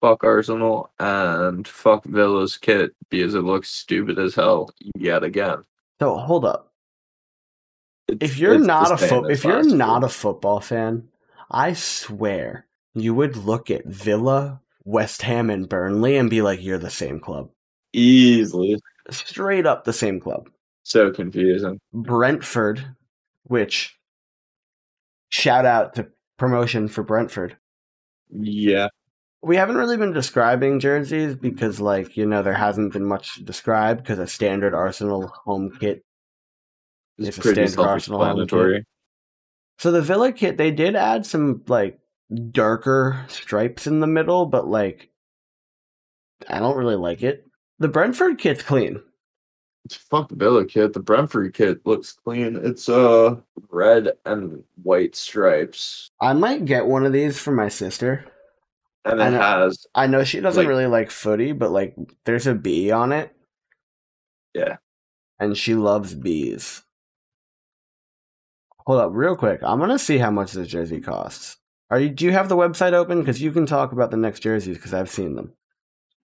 Speaker 2: Fuck Arsenal and fuck Villa's kit because it looks stupid as hell yet again.
Speaker 1: So hold up.
Speaker 2: It's-
Speaker 1: If you're not a fo- if you're not
Speaker 2: year.
Speaker 1: a football fan, I swear you would look at Villa, West Ham, and Burnley and be like, "You're the same club."
Speaker 2: easily
Speaker 1: Straight up the same club.
Speaker 2: so confusing.
Speaker 1: Brentford, which shout out to promotion for Brentford.
Speaker 2: Yeah,
Speaker 1: We haven't really been describing jerseys because, like, you know, there hasn't been much described because a standard Arsenal home kit.
Speaker 2: it's,
Speaker 1: It's a
Speaker 2: pretty
Speaker 1: standard Arsenal home kit. So the Villa kit, they did add some, like, darker stripes in the middle, but, like, I don't really like it. The Brentford kit's clean.
Speaker 2: It's fuck the Villa kit. The Brentford kit looks clean. It's uh red and white stripes,
Speaker 1: I might get one of these for my sister.
Speaker 2: and
Speaker 1: I
Speaker 2: it
Speaker 1: know-
Speaker 2: has
Speaker 1: I know she doesn't
Speaker 2: Like-
Speaker 1: really like footy, but like there's a bee on it.
Speaker 2: Yeah.
Speaker 1: And she loves bees. Hold up, real quick. I'm gonna see how much this jersey costs. Are you? Do you have the website open? Because you can talk about the next jerseys because I've seen them.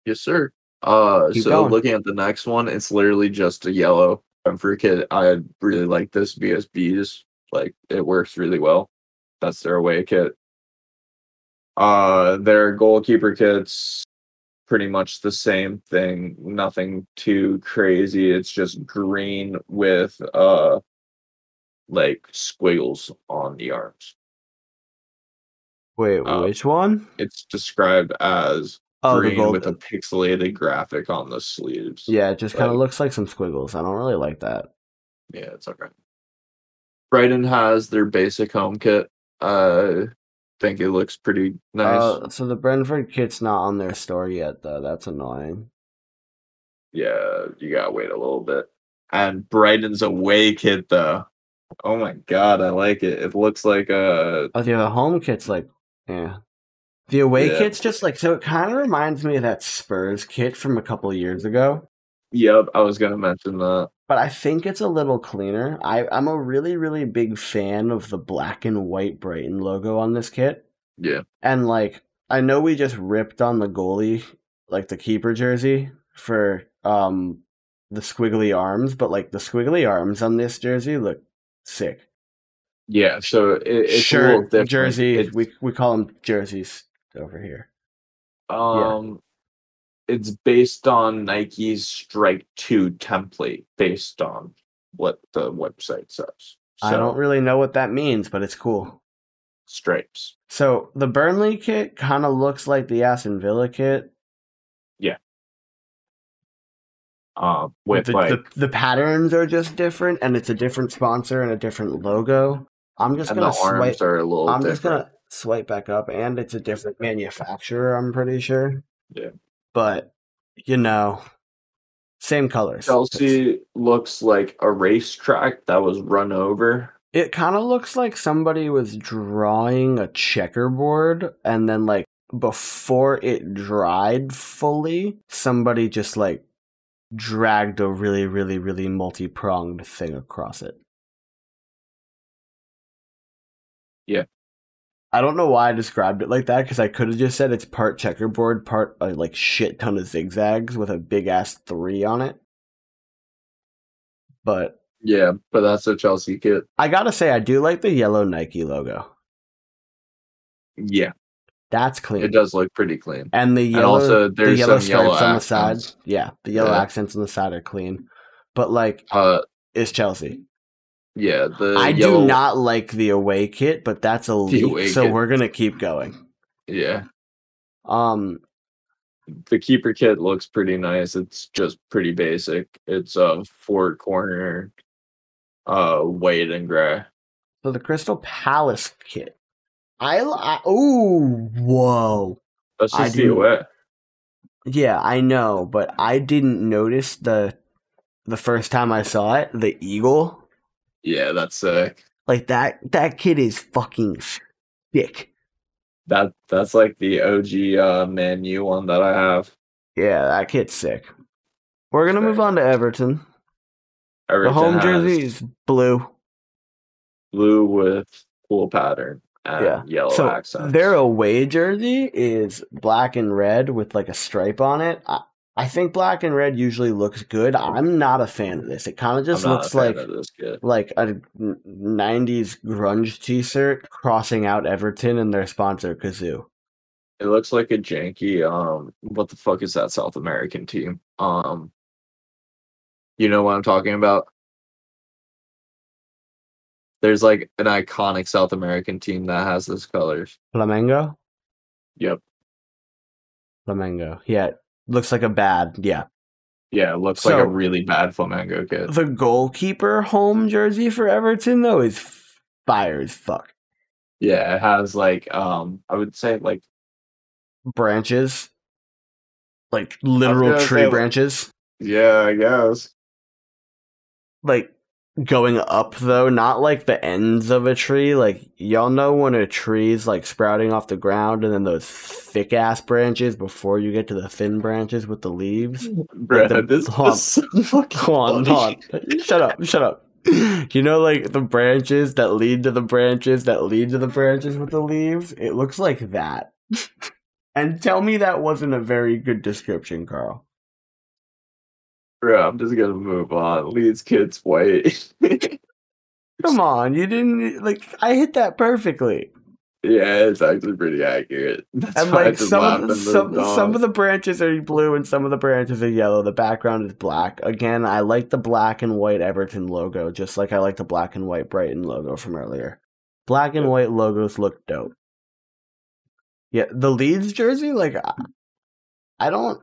Speaker 2: yes, sir. Uh,
Speaker 1: Keep
Speaker 2: so
Speaker 1: going.
Speaker 2: looking at the next one, it's literally just a yellow Brentford kit. I really like this BSBs. Like it works really well. That's their away kit. Uh, their goalkeeper kits pretty much the same thing. Nothing too crazy. It's just green with uh like squiggles on the arms.
Speaker 1: Wait,
Speaker 2: Uh,
Speaker 1: which one?
Speaker 2: It's described as
Speaker 1: Oh,
Speaker 2: green with a pixelated graphic on the sleeves.
Speaker 1: yeah, it just kind of looks like some squiggles. I don't really like that.
Speaker 2: Yeah, it's okay. Brighton has their basic home kit. Uh think it looks pretty nice.
Speaker 1: Uh, so the Brentford kit's not on their store yet, though. That's annoying.
Speaker 2: yeah, you gotta wait a little bit. And Brighton's away kit though. Oh my god, I like it. It looks like a
Speaker 1: Oh, yeah, the home kit's like, yeah. The away
Speaker 2: Yeah.
Speaker 1: kit's just like, so it kind of reminds me of that Spurs kit from a couple years ago,
Speaker 2: Yep, I was gonna mention that.
Speaker 1: but I think it's a little cleaner. I, I'm a really, really big fan of the black and white Brighton logo on this kit.
Speaker 2: Yeah.
Speaker 1: And like, I know we just ripped on the goalie, like the keeper jersey for um the squiggly arms, but like the squiggly arms on this jersey look sick.
Speaker 2: Yeah, so it, it's a little different.
Speaker 1: jersey,
Speaker 2: It's-
Speaker 1: we we call them jerseys over here.
Speaker 2: Um, it's based on Nike's Strike Two template, based on what the website says.
Speaker 1: I don't really know what that means, but it's cool.
Speaker 2: stripes.
Speaker 1: So the Burnley kit kind of looks like the Aston Villa kit. Yeah.
Speaker 2: Uh, with
Speaker 1: the,
Speaker 2: like
Speaker 1: the the patterns are just different, and it's a different sponsor and a different logo. I'm just gonna swipe.
Speaker 2: are a little.
Speaker 1: I'm just
Speaker 2: different.
Speaker 1: gonna swipe back up, and it's a different manufacturer. I'm pretty sure.
Speaker 2: Yeah.
Speaker 1: But you know, same colors.
Speaker 2: Chelsea looks like a racetrack that was run over.
Speaker 1: It kind of looks like somebody was drawing a checkerboard and then like before it dried fully, somebody just like dragged a really really really multi-pronged thing across it.
Speaker 2: Yeah.
Speaker 1: I don't know why I described it like that cuz I could have just said it's part checkerboard, part uh, like shit ton of zigzags with a big ass 3 on it. But
Speaker 2: Yeah, but that's a Chelsea kit.
Speaker 1: I got to say I do like the yellow Nike logo.
Speaker 2: Yeah,
Speaker 1: That's clean.
Speaker 2: it does look pretty clean.
Speaker 1: And the
Speaker 2: And
Speaker 1: yellow,
Speaker 2: also,
Speaker 1: the
Speaker 2: there's
Speaker 1: yellow
Speaker 2: some yellow
Speaker 1: stripes on the side.
Speaker 2: accents.
Speaker 1: Yeah, the yellow
Speaker 2: Yeah.
Speaker 1: accents on the side are clean. But like,
Speaker 2: Uh,
Speaker 1: it's Chelsea.
Speaker 2: Yeah, the
Speaker 1: I
Speaker 2: yellow,
Speaker 1: do not like the away kit, but that's a leak, so
Speaker 2: kit.
Speaker 1: we're gonna keep going.
Speaker 2: Yeah,
Speaker 1: Um,
Speaker 2: the keeper kit looks pretty nice. It's just pretty basic. It's a four corner, uh, white and gray.
Speaker 1: so the Crystal Palace kit. I, I ooh whoa
Speaker 2: That's
Speaker 1: I
Speaker 2: just the
Speaker 1: do-
Speaker 2: away.
Speaker 1: yeah I know, but I didn't notice the the first time I saw it the eagle
Speaker 2: Yeah, that's sick.
Speaker 1: like that that kid is fucking thick.
Speaker 2: That that's like the OG uh Man U one that I have.
Speaker 1: Yeah, that kid's sick. We're gonna
Speaker 2: Very
Speaker 1: move on to Everton. The home jersey is blue.
Speaker 2: blue with cool pattern and
Speaker 1: Yeah.
Speaker 2: yellow
Speaker 1: so
Speaker 2: accents.
Speaker 1: their away jersey is black and red with like a stripe on it. I, I think black and red usually looks good. I'm not a fan of this. It kind of just looks like like a n- 90s grunge t-shirt crossing out Everton and their sponsor Cazoo.
Speaker 2: It looks like a janky um what the fuck is that South American team? Um you know what I'm talking about? There's like an iconic South American team that has those colors.
Speaker 1: Flamengo?
Speaker 2: Yep.
Speaker 1: Flamengo. Yeah, looks like a bad. Yeah.
Speaker 2: Yeah, it looks like a really bad Flamengo kid.
Speaker 1: The goalkeeper home jersey for Everton though is fire as fuck.
Speaker 2: Yeah, it has like um I would say like
Speaker 1: Branches. like literal tree
Speaker 2: say,
Speaker 1: branches.
Speaker 2: Yeah, I guess.
Speaker 1: Like going up though, not like the ends of a tree. Like y'all know when a tree's like sprouting off the ground and then those thick ass branches before you get to the thin branches with the leaves.
Speaker 2: Brad,
Speaker 1: the-
Speaker 2: this
Speaker 1: hold on.
Speaker 2: so fucking
Speaker 1: Hold on, hold on. [LAUGHS] Shut up, shut up. You know, like the branches that lead to the branches that lead to the branches with the leaves? It looks like that. and tell me that wasn't a very good description, Carl.
Speaker 2: Bro, I'm just gonna move on. Leeds kid's white. [LAUGHS]
Speaker 1: Come on, you didn't like I hit that perfectly.
Speaker 2: yeah, it's actually pretty accurate. [LAUGHS] That's
Speaker 1: And like some of the, some, some of the branches are blue and some of the branches are yellow. The background is black. Again, I like the black and white Everton logo, just like I like the black and white Brighton logo from earlier. Black and
Speaker 2: Yeah.
Speaker 1: white logos look dope. Yeah, the Leeds jersey, like I- I don't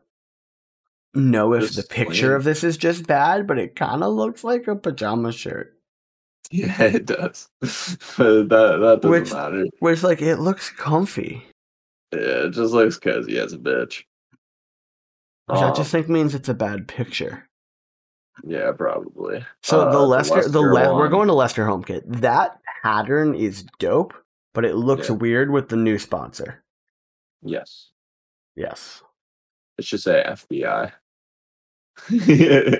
Speaker 1: know if the picture
Speaker 2: lame.
Speaker 1: of this is just bad, but it kind of looks like a pajama shirt. [LAUGHS]
Speaker 2: Yeah, it does. [LAUGHS] but that that doesn't
Speaker 1: Which-
Speaker 2: matter.
Speaker 1: Which like it looks comfy.
Speaker 2: Yeah, it just looks cozy as a bitch.
Speaker 1: Which I
Speaker 2: Um,
Speaker 1: just think means it's a bad picture.
Speaker 2: yeah, probably.
Speaker 1: So
Speaker 2: Uh,
Speaker 1: the Leicester, the, Le- we're going to Leicester home kit. That pattern is dope, but it looks
Speaker 2: Yeah.
Speaker 1: weird with the new sponsor.
Speaker 2: Yes,
Speaker 1: Yes,
Speaker 2: it should say FBI.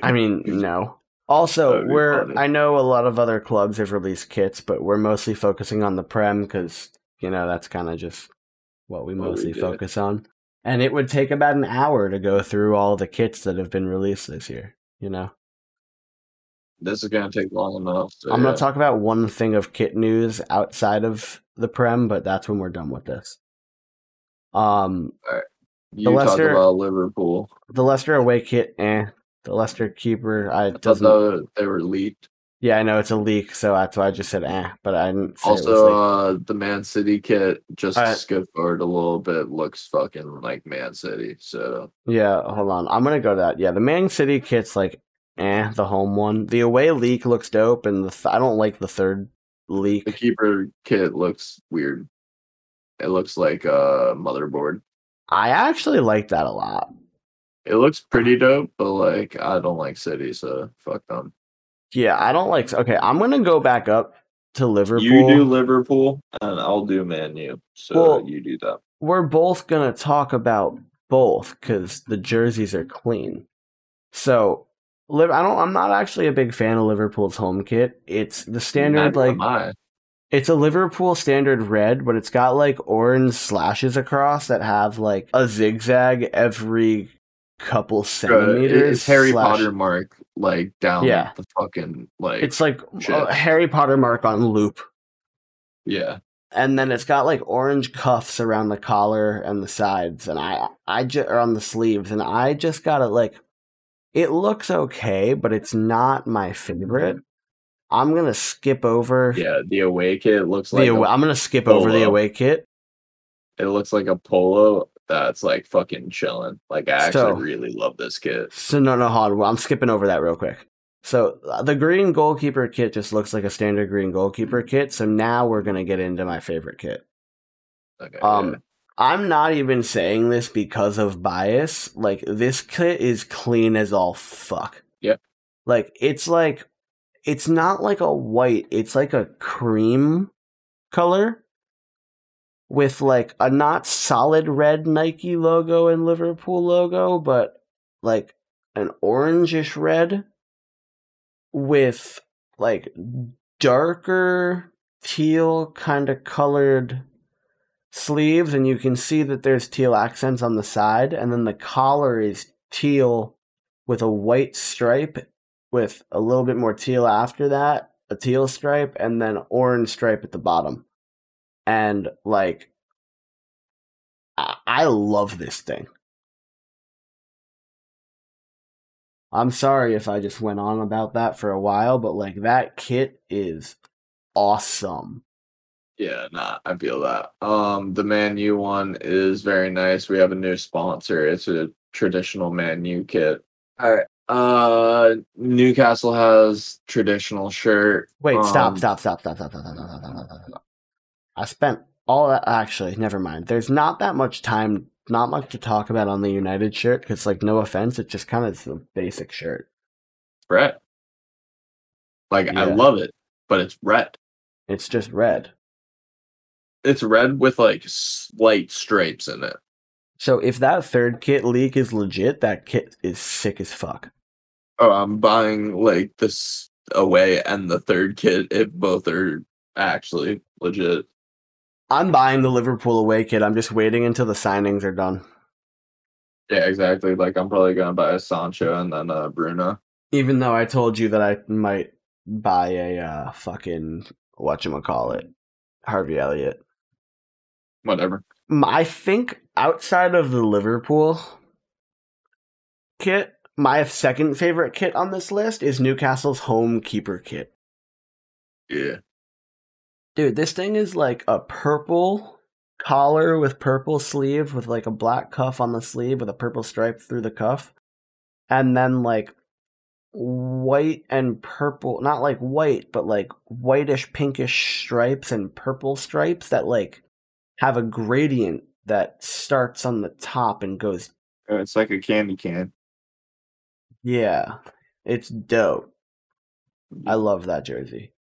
Speaker 1: I mean [LAUGHS] no. Also, we're
Speaker 2: funny.
Speaker 1: I know a lot of other clubs have released kits, but we're mostly focusing on the Prem because you know that's kind of just what we
Speaker 2: What
Speaker 1: mostly
Speaker 2: do.
Speaker 1: focus on. And it would take about an hour to go through all the kits that have been released this year. You know.
Speaker 2: this is gonna take long enough. so
Speaker 1: I'm
Speaker 2: yeah.
Speaker 1: going to talk about one thing of kit news outside of the Prem, but that's when we're done with this. Um,
Speaker 2: You
Speaker 1: the
Speaker 2: talk
Speaker 1: Leicester-
Speaker 2: about Liverpool.
Speaker 1: the Leicester away kit, eh. The Leicester keeper, I
Speaker 2: I
Speaker 1: doesn't.
Speaker 2: they were leaked.
Speaker 1: Yeah, I know it's a leak, so that's why I just said eh, but I didn't say it was
Speaker 2: Also, uh, the Man City kit, just to
Speaker 1: Alright.
Speaker 2: skip forward a little bit, looks fucking like Man City. So
Speaker 1: yeah. Hold on, I'm gonna go to that. Yeah, the Man City kit's like eh, the home one. The away leak looks dope, and the th- I don't like the third leak.
Speaker 2: the keeper kit looks weird. It looks like a motherboard.
Speaker 1: I actually like that a lot.
Speaker 2: It looks pretty dope, but like I don't like City, so fuck them.
Speaker 1: Yeah, I don't like. Okay, I'm gonna go back up to Liverpool.
Speaker 2: You do Liverpool, and I'll do Man U. So
Speaker 1: Well-
Speaker 2: you do that.
Speaker 1: we're both gonna talk about both because the jerseys are clean. So, I don't. I'm not actually a big fan of Liverpool's home kit. It's the standard
Speaker 2: Neither
Speaker 1: like. It's a Liverpool standard red, but it's got like orange slashes across that have like a zigzag every couple centimeters.
Speaker 2: It's Harry
Speaker 1: slash-
Speaker 2: Potter mark like down
Speaker 1: Yeah.
Speaker 2: the fucking like
Speaker 1: It's like a
Speaker 2: uh,
Speaker 1: Harry Potter mark on loop.
Speaker 2: yeah.
Speaker 1: and then it's got like orange cuffs around the collar and the sides and i i just or on the sleeves and i just got it like it looks okay but it's not my favorite i'm gonna skip over
Speaker 2: Yeah, the away kit looks
Speaker 1: the
Speaker 2: like
Speaker 1: away,
Speaker 2: a,
Speaker 1: i'm gonna skip over the away kit
Speaker 2: it looks like a polo that's like fucking chilling. Like I actually
Speaker 1: So-
Speaker 2: really love this kit.
Speaker 1: so no no hold on i'm skipping over that real quick so uh, the green goalkeeper kit just looks like a standard green goalkeeper kit so now we're gonna get into my favorite kit
Speaker 2: Okay,
Speaker 1: Um,
Speaker 2: yeah.
Speaker 1: I'm not even saying this because of bias. Like this kit is clean as all fuck.
Speaker 2: Yep.
Speaker 1: Like it's like it's not like a white, it's like a cream color with like a not solid red Nike logo and Liverpool logo, but like an orangish red with like darker teal kind of colored sleeves and you can see that there's teal accents on the side and then the collar is teal with a white stripe with a little bit more teal after that a teal stripe and then orange stripe at the bottom and like i, I love this thing i'm sorry if i just went on about that for a while but like that kit is awesome
Speaker 2: Yeah, nah, I feel that. Um, the Man U one is very nice. We have a new sponsor. It's a traditional Man U kit. All right. Uh, Newcastle has traditional shirt.
Speaker 1: Wait, stop,
Speaker 2: Um,
Speaker 1: stop, stop, stop, stop, stop, stop, stop, stop, stop, stop, stop. I spent all that. Actually, never mind. There's not that much time not much to talk about on the United shirt because, like, no offense, it's just kind of a basic shirt.
Speaker 2: red. Like I love it, but it's red.
Speaker 1: It's just red.
Speaker 2: It's red with like slight stripes in it.
Speaker 1: So if that third kit leak is legit, that kit is sick as fuck.
Speaker 2: Oh, I'm buying like this away and the third kit if both are actually legit.
Speaker 1: I'm buying the Liverpool away kit. I'm just waiting until the signings are done.
Speaker 2: Yeah, exactly. Like I'm probably gonna buy a Sancho and then uh Bruno.
Speaker 1: Even though I told you that I might buy a uh, fucking whatchamacallit, Harvey Elliott.
Speaker 2: Whatever.
Speaker 1: I think outside of the Liverpool kit, my second favorite kit on this list is Newcastle's home keeper kit.
Speaker 2: Yeah.
Speaker 1: Dude, this thing is like a purple collar with purple sleeve with like a black cuff on the sleeve with a purple stripe through the cuff. And then like white and purple, not like white, but like whitish pinkish stripes and purple stripes that like have a gradient that starts on the top and goes
Speaker 2: Uh, It's like a candy can.
Speaker 1: Yeah. It's dope. I love that jersey.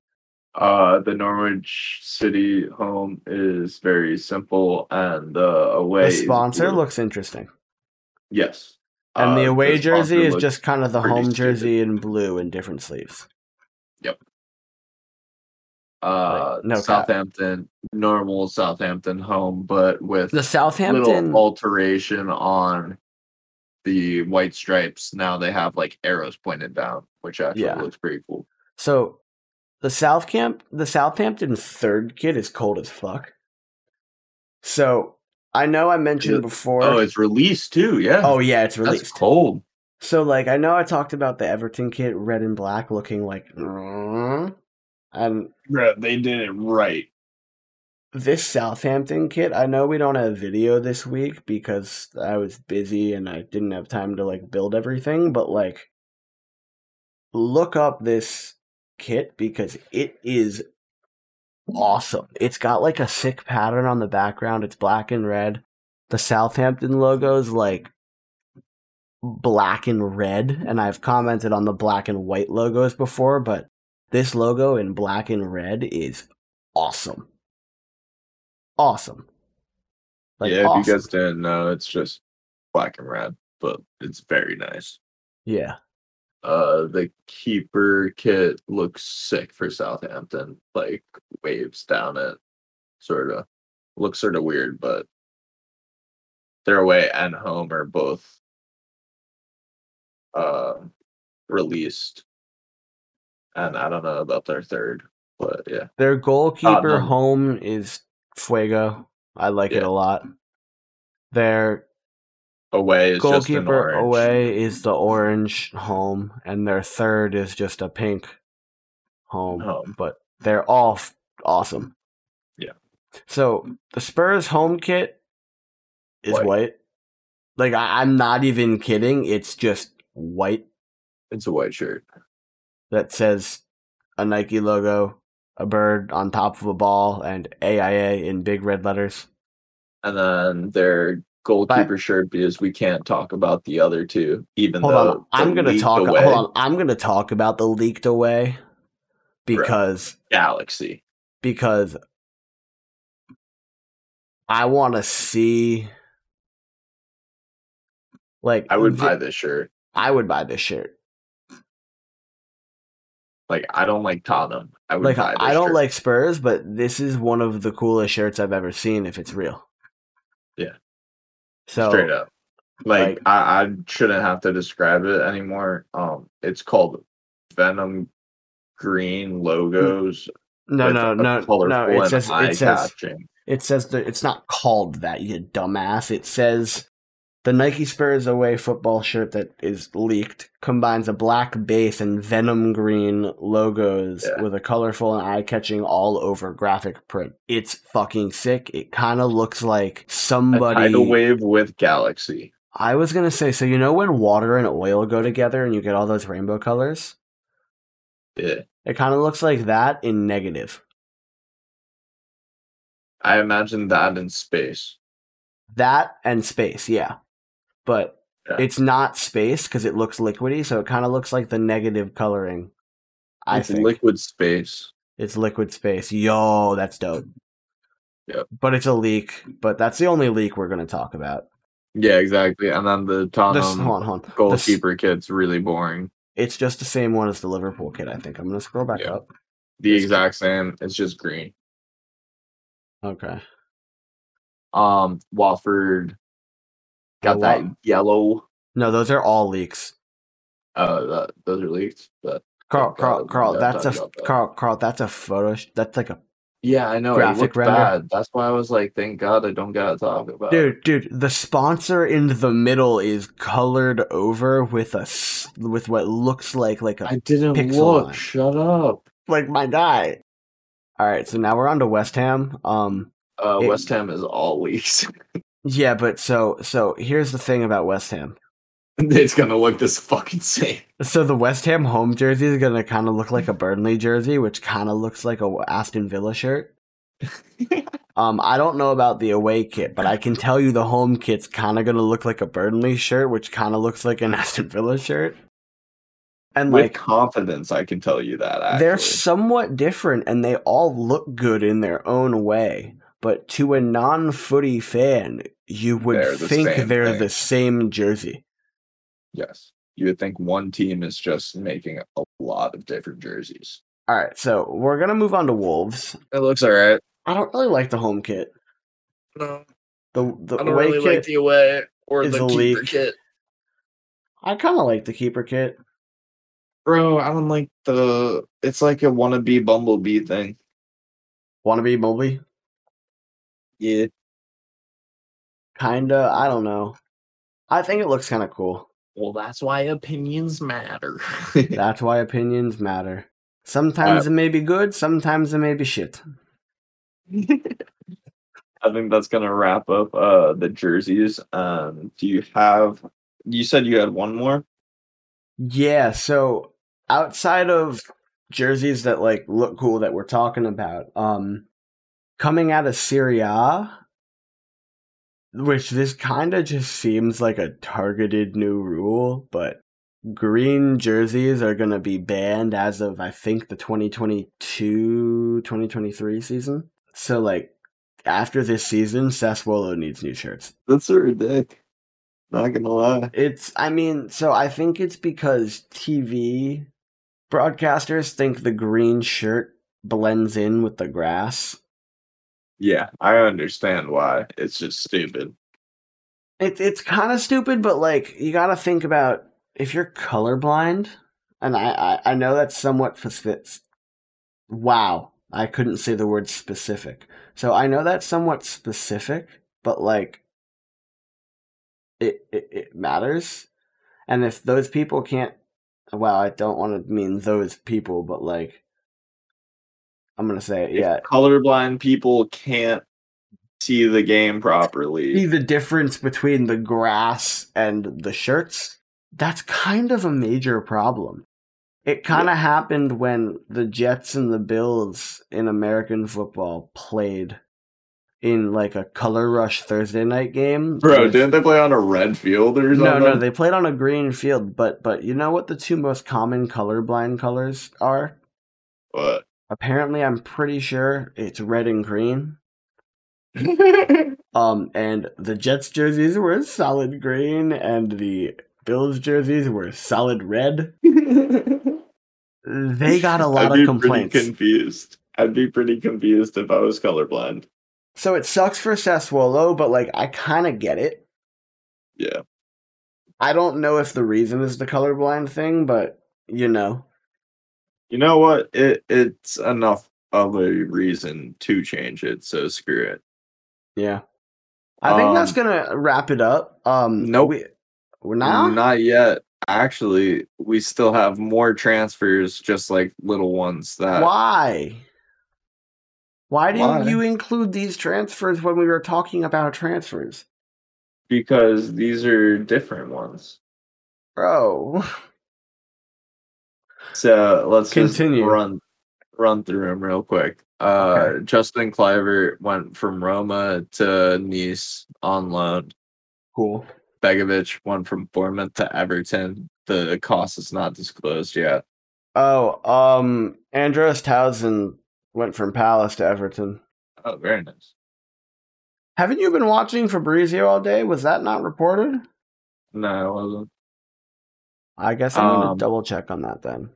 Speaker 2: Uh, the Norwich City home is very simple, and uh, away.
Speaker 1: The sponsor looks interesting.
Speaker 2: yes,
Speaker 1: And the
Speaker 2: Uh,
Speaker 1: away
Speaker 2: sponsor
Speaker 1: jersey is just kind of the home
Speaker 2: stupid.
Speaker 1: jersey in blue in different sleeves.
Speaker 2: Yep.
Speaker 1: Uh no cap.
Speaker 2: Southampton normal Southampton home, but with
Speaker 1: The Southampton
Speaker 2: little alteration on the white stripes. Now they have like arrows pointed down, which actually
Speaker 1: Yeah.
Speaker 2: looks pretty cool.
Speaker 1: So the South Camp the Southampton third kit is cold as fuck. So I know I mentioned before
Speaker 2: Oh, it's released too. Yeah.
Speaker 1: Oh, yeah, it's
Speaker 2: That's
Speaker 1: released.
Speaker 2: cold.
Speaker 1: So like I know I talked about the Everton kit red and black looking like and
Speaker 2: Bro, they did it right.
Speaker 1: This Southampton kit, I know we don't have a video this week because I was busy and I didn't have time to like build everything, but like look up this kit because it is awesome. It's got like a sick pattern on the background. It's black and red. The Southampton logo's like black and red, and I've commented on the black and white logos before, but this logo in black and red is awesome. Awesome. Like,
Speaker 2: yeah, if
Speaker 1: awesome.
Speaker 2: you guys didn't know, it's just black and red, but it's very nice.
Speaker 1: Yeah.
Speaker 2: Uh, the keeper kit looks sick for Southampton. Like waves down it, sort of looks sort of weird, but their away and home are both uh released. And I don't know about their third, but yeah,
Speaker 1: Their goalkeeper
Speaker 2: no.
Speaker 1: home is Fuego. I like it a lot. Their
Speaker 2: away is just an
Speaker 1: goalkeeper
Speaker 2: orange.
Speaker 1: away is the orange home, and their third is just a pink home.
Speaker 2: Home.
Speaker 1: But they're all f- awesome.
Speaker 2: Yeah.
Speaker 1: So the Spurs home kit is
Speaker 2: White.
Speaker 1: white. Like I- I'm not even kidding. It's just white
Speaker 2: It's a white shirt.
Speaker 1: that says a Nike logo, a bird on top of a ball, and AIA in big red letters.
Speaker 2: And then their goalkeeper shirt because we can't talk about the other two, even
Speaker 1: Hold
Speaker 2: though
Speaker 1: on, I'm gonna talk.
Speaker 2: away
Speaker 1: Hold on, I'm gonna talk about the leaked away because
Speaker 2: Galaxy.
Speaker 1: because I want to see. Like
Speaker 2: I would buy this shirt.
Speaker 1: I would buy this shirt.
Speaker 2: Like I don't like Tottenham. I would
Speaker 1: Like I don't
Speaker 2: shirt.
Speaker 1: like Spurs, but this is one of the coolest shirts I've ever seen. If it's real,
Speaker 2: Yeah.
Speaker 1: So
Speaker 2: straight up. Like,
Speaker 1: like-
Speaker 2: I, I shouldn't have to describe it anymore. Um, it's called Venom Green logos.
Speaker 1: no, no, no, no. It says it says. It says that it's not called that, you dumbass. It says the Nike Spurs away football shirt that is leaked combines a black base and venom green logos
Speaker 2: Yeah.
Speaker 1: with a colorful and eye-catching all over graphic print. It's fucking sick. It kind of looks like
Speaker 2: A
Speaker 1: somebody
Speaker 2: tidal wave with Galaxy.
Speaker 1: I was going to say so you know when water and oil go together and you get all those rainbow colors?
Speaker 2: Yeah.
Speaker 1: It kind of looks like that in negative.
Speaker 2: I imagine that in space.
Speaker 1: That and space, yeah. But
Speaker 2: Yeah.
Speaker 1: it's not space because it looks liquidy, so it kind of looks like the negative coloring. I
Speaker 2: it's
Speaker 1: think
Speaker 2: liquid space.
Speaker 1: it's liquid space. Yo, that's dope.
Speaker 2: Yep.
Speaker 1: But it's a leak. But that's the only leak we're gonna talk about.
Speaker 2: Yeah, exactly. And then the Tottenham
Speaker 1: hold on, hold on. This-
Speaker 2: goalkeeper kit's really boring.
Speaker 1: it's just the same one as the Liverpool kit. I think I'm gonna scroll back
Speaker 2: Yeah.
Speaker 1: up.
Speaker 2: The exact same. It's just green.
Speaker 1: Okay.
Speaker 2: Um, Watford got that yellow.
Speaker 1: No, those are all leaks.
Speaker 2: Uh, that, those are leaks. But
Speaker 1: Carl, Carl, Carl, that's a
Speaker 2: that.
Speaker 1: Carl, Carl, that's a photo. sh- That's like a
Speaker 2: yeah, I know
Speaker 1: Graphic
Speaker 2: it
Speaker 1: render.
Speaker 2: bad. That's why I was like, thank God I don't gotta talk about. it.
Speaker 1: dude, dude. The sponsor in the middle is colored over with a with what looks like like a
Speaker 2: I didn't look.
Speaker 1: line.
Speaker 2: Shut up.
Speaker 1: like my guy. All right, so now we're on to West Ham. Um,
Speaker 2: Uh,
Speaker 1: It-
Speaker 2: West Ham is all leaks. [LAUGHS]
Speaker 1: yeah, but so so here's the thing about West Ham. [LAUGHS]
Speaker 2: it's gonna look this fucking same.
Speaker 1: So the West Ham home jersey is gonna kind of look like a Burnley jersey, which kind of looks like a Aston Villa shirt. [LAUGHS] Um, I don't know about the away kit, but I can tell you the home kit's kind of gonna look like a Burnley shirt, which kind of looks like an [LAUGHS] Aston Villa shirt. And
Speaker 2: With
Speaker 1: like
Speaker 2: confidence, I can tell you that. Actually.
Speaker 1: they're somewhat different, and they all look good in their own way. But to a non-footy fan, you would
Speaker 2: They're the
Speaker 1: think they're
Speaker 2: thing.
Speaker 1: the same jersey.
Speaker 2: yes. You would think one team is just making a lot of different jerseys.
Speaker 1: All right, so we're gonna move on to Wolves.
Speaker 2: It looks alright.
Speaker 1: I don't really like the home kit.
Speaker 2: No,
Speaker 1: The the
Speaker 2: I don't
Speaker 1: away
Speaker 2: really
Speaker 1: kit,
Speaker 2: like the away or the keeper
Speaker 1: leak.
Speaker 2: kit.
Speaker 1: I kind of like the keeper kit.
Speaker 2: Bro, I don't like the. It's like a wannabe Bumblebee thing.
Speaker 1: Wannabe bumblebee.
Speaker 2: Yeah.
Speaker 1: Kinda. I don't know. I think it looks kind of cool.
Speaker 2: Well, that's why opinions matter. [LAUGHS]
Speaker 1: That's why opinions matter. Sometimes it may be good, sometimes it may be shit. [LAUGHS]
Speaker 2: I think that's gonna wrap up uh the jerseys. Um, do you have? You said you had one more.
Speaker 1: Yeah, so outside of jerseys that like look cool that we're talking about, um coming out of Serie A, which this kind of just seems like a targeted new rule, but green jerseys are going to be banned as of I think the 2022-2023 season. So like after this season, Sassuolo needs new shirts.
Speaker 2: That's a dick. Not gonna lie.
Speaker 1: It's, I mean, so I think it's because TV broadcasters think the green shirt blends in with the grass.
Speaker 2: Yeah, I understand why. It's just stupid.
Speaker 1: It, it's kind of stupid, but like, you gotta think about if you're colorblind, and I, I, I know that's somewhat specific. Wow, I couldn't say the word specific. So I know that's somewhat specific, but like, it, it, it matters. And if those people can't, well, I don't want to mean those people, but like, I'm gonna say, it, yeah,
Speaker 2: colorblind people can't see the game properly.
Speaker 1: see the difference between the grass and the shirts, that's kind of a major problem. It kind of happened when the Jets and the Bills in American football played in like a color rush Thursday night game.
Speaker 2: Bro, didn't they play on a red field or something?
Speaker 1: no, no, they played on a green field, but but you know what the two most common colorblind colors are?
Speaker 2: What?
Speaker 1: Apparently, I'm pretty sure it's red and green. [LAUGHS] Um, and the Jets jerseys were solid green, and the Bills jerseys were solid red. They got a [LAUGHS] lot
Speaker 2: I'd be
Speaker 1: of complaints.
Speaker 2: Pretty confused. I'd be pretty confused if I was colorblind.
Speaker 1: So it sucks for Sassuolo, but like I kind of get it.
Speaker 2: Yeah.
Speaker 1: I don't know if the reason is the colorblind thing, but you know,
Speaker 2: You know what? It it's enough of a reason to change it, so screw it.
Speaker 1: yeah. I think that's
Speaker 2: Um,
Speaker 1: gonna wrap it up. Um,
Speaker 2: Nope.
Speaker 1: we, we're not.
Speaker 2: Not yet. Actually, we still have more transfers, just like little ones that
Speaker 1: Why? Why didn't
Speaker 2: Why?
Speaker 1: you include these transfers when we were talking about transfers,
Speaker 2: because these are different ones.
Speaker 1: bro? [LAUGHS]
Speaker 2: So let's
Speaker 1: Continue.
Speaker 2: just run run through them real quick. Uh,
Speaker 1: Okay.
Speaker 2: Justin Kluivert went from Roma to Nice on loan.
Speaker 1: Cool.
Speaker 2: Begovic went from Bournemouth to Everton. The cost is not disclosed yet.
Speaker 1: Oh, um, Andros Townsend went from Palace to Everton.
Speaker 2: Oh, very nice.
Speaker 1: Haven't you been watching Fabrizio all day? Was that not reported?
Speaker 2: No, it wasn't.
Speaker 1: I guess I'm
Speaker 2: Um,
Speaker 1: to double check on that then.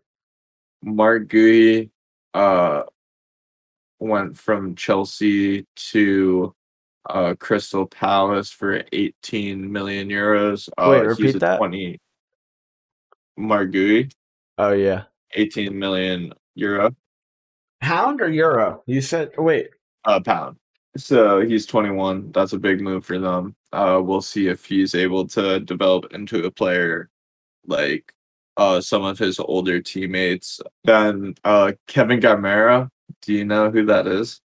Speaker 2: Marc Guéhi uh, went from Chelsea to uh, Crystal Palace for 18 million euros. Uh,
Speaker 1: Wait, repeat that?
Speaker 2: 20. Marc Guéhi,
Speaker 1: Oh, yeah.
Speaker 2: 18 million euro.
Speaker 1: Pound or euro? You said, wait.
Speaker 2: uh, pound. So he's 21. That's a big move for them. Uh, we'll see if he's able to develop into a player like uh, some of his older teammates. Then uh, Kevin Gameiro. Do you know who that is?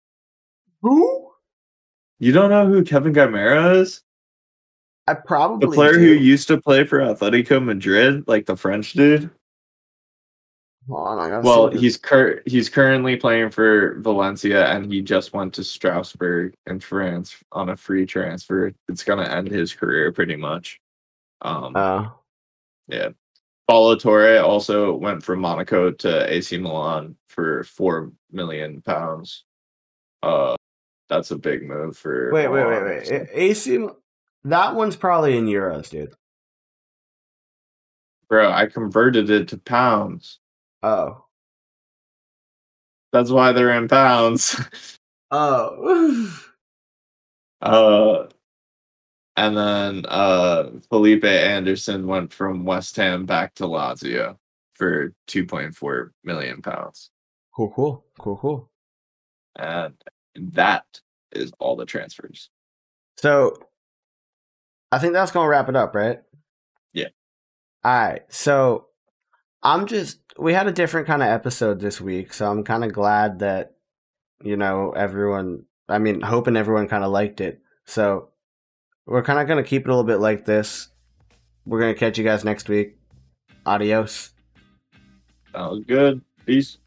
Speaker 1: Who?
Speaker 2: You don't know who Kevin Gameiro is?
Speaker 1: I probably
Speaker 2: The player
Speaker 1: do.
Speaker 2: who used to play for Atletico Madrid, like the French dude.
Speaker 1: Hold on, I gotta
Speaker 2: Well, he's cur- he's currently playing for Valencia, and he just went to Strasbourg in France on a free transfer. It's gonna end his career pretty much. Um,
Speaker 1: Oh.
Speaker 2: yeah. Ballo-Touré also went from Monaco to AC Milan for four million pounds. Uh, that's a big move for.
Speaker 1: Wait, wait, wait, wait. AC, that one's probably in euros, dude.
Speaker 2: Bro, I converted it to pounds.
Speaker 1: Oh.
Speaker 2: That's why they're in pounds. [LAUGHS]
Speaker 1: Oh. [LAUGHS]
Speaker 2: Uh, and then uh, Felipe Anderson went from West Ham back to Lazio for 2.4 million pounds.
Speaker 1: cool, cool, cool, cool.
Speaker 2: And that is all the transfers.
Speaker 1: So, I think that's gonna wrap it up, right?
Speaker 2: Yeah.
Speaker 1: All right. So, I'm just we had a different kind of episode this week, so I'm kind of glad that you know everyone. I mean, hoping everyone kind of liked it. So, we're kind of gonna keep it a little bit like this. We're gonna catch you guys next week. Adios.
Speaker 2: Sounds good. Peace.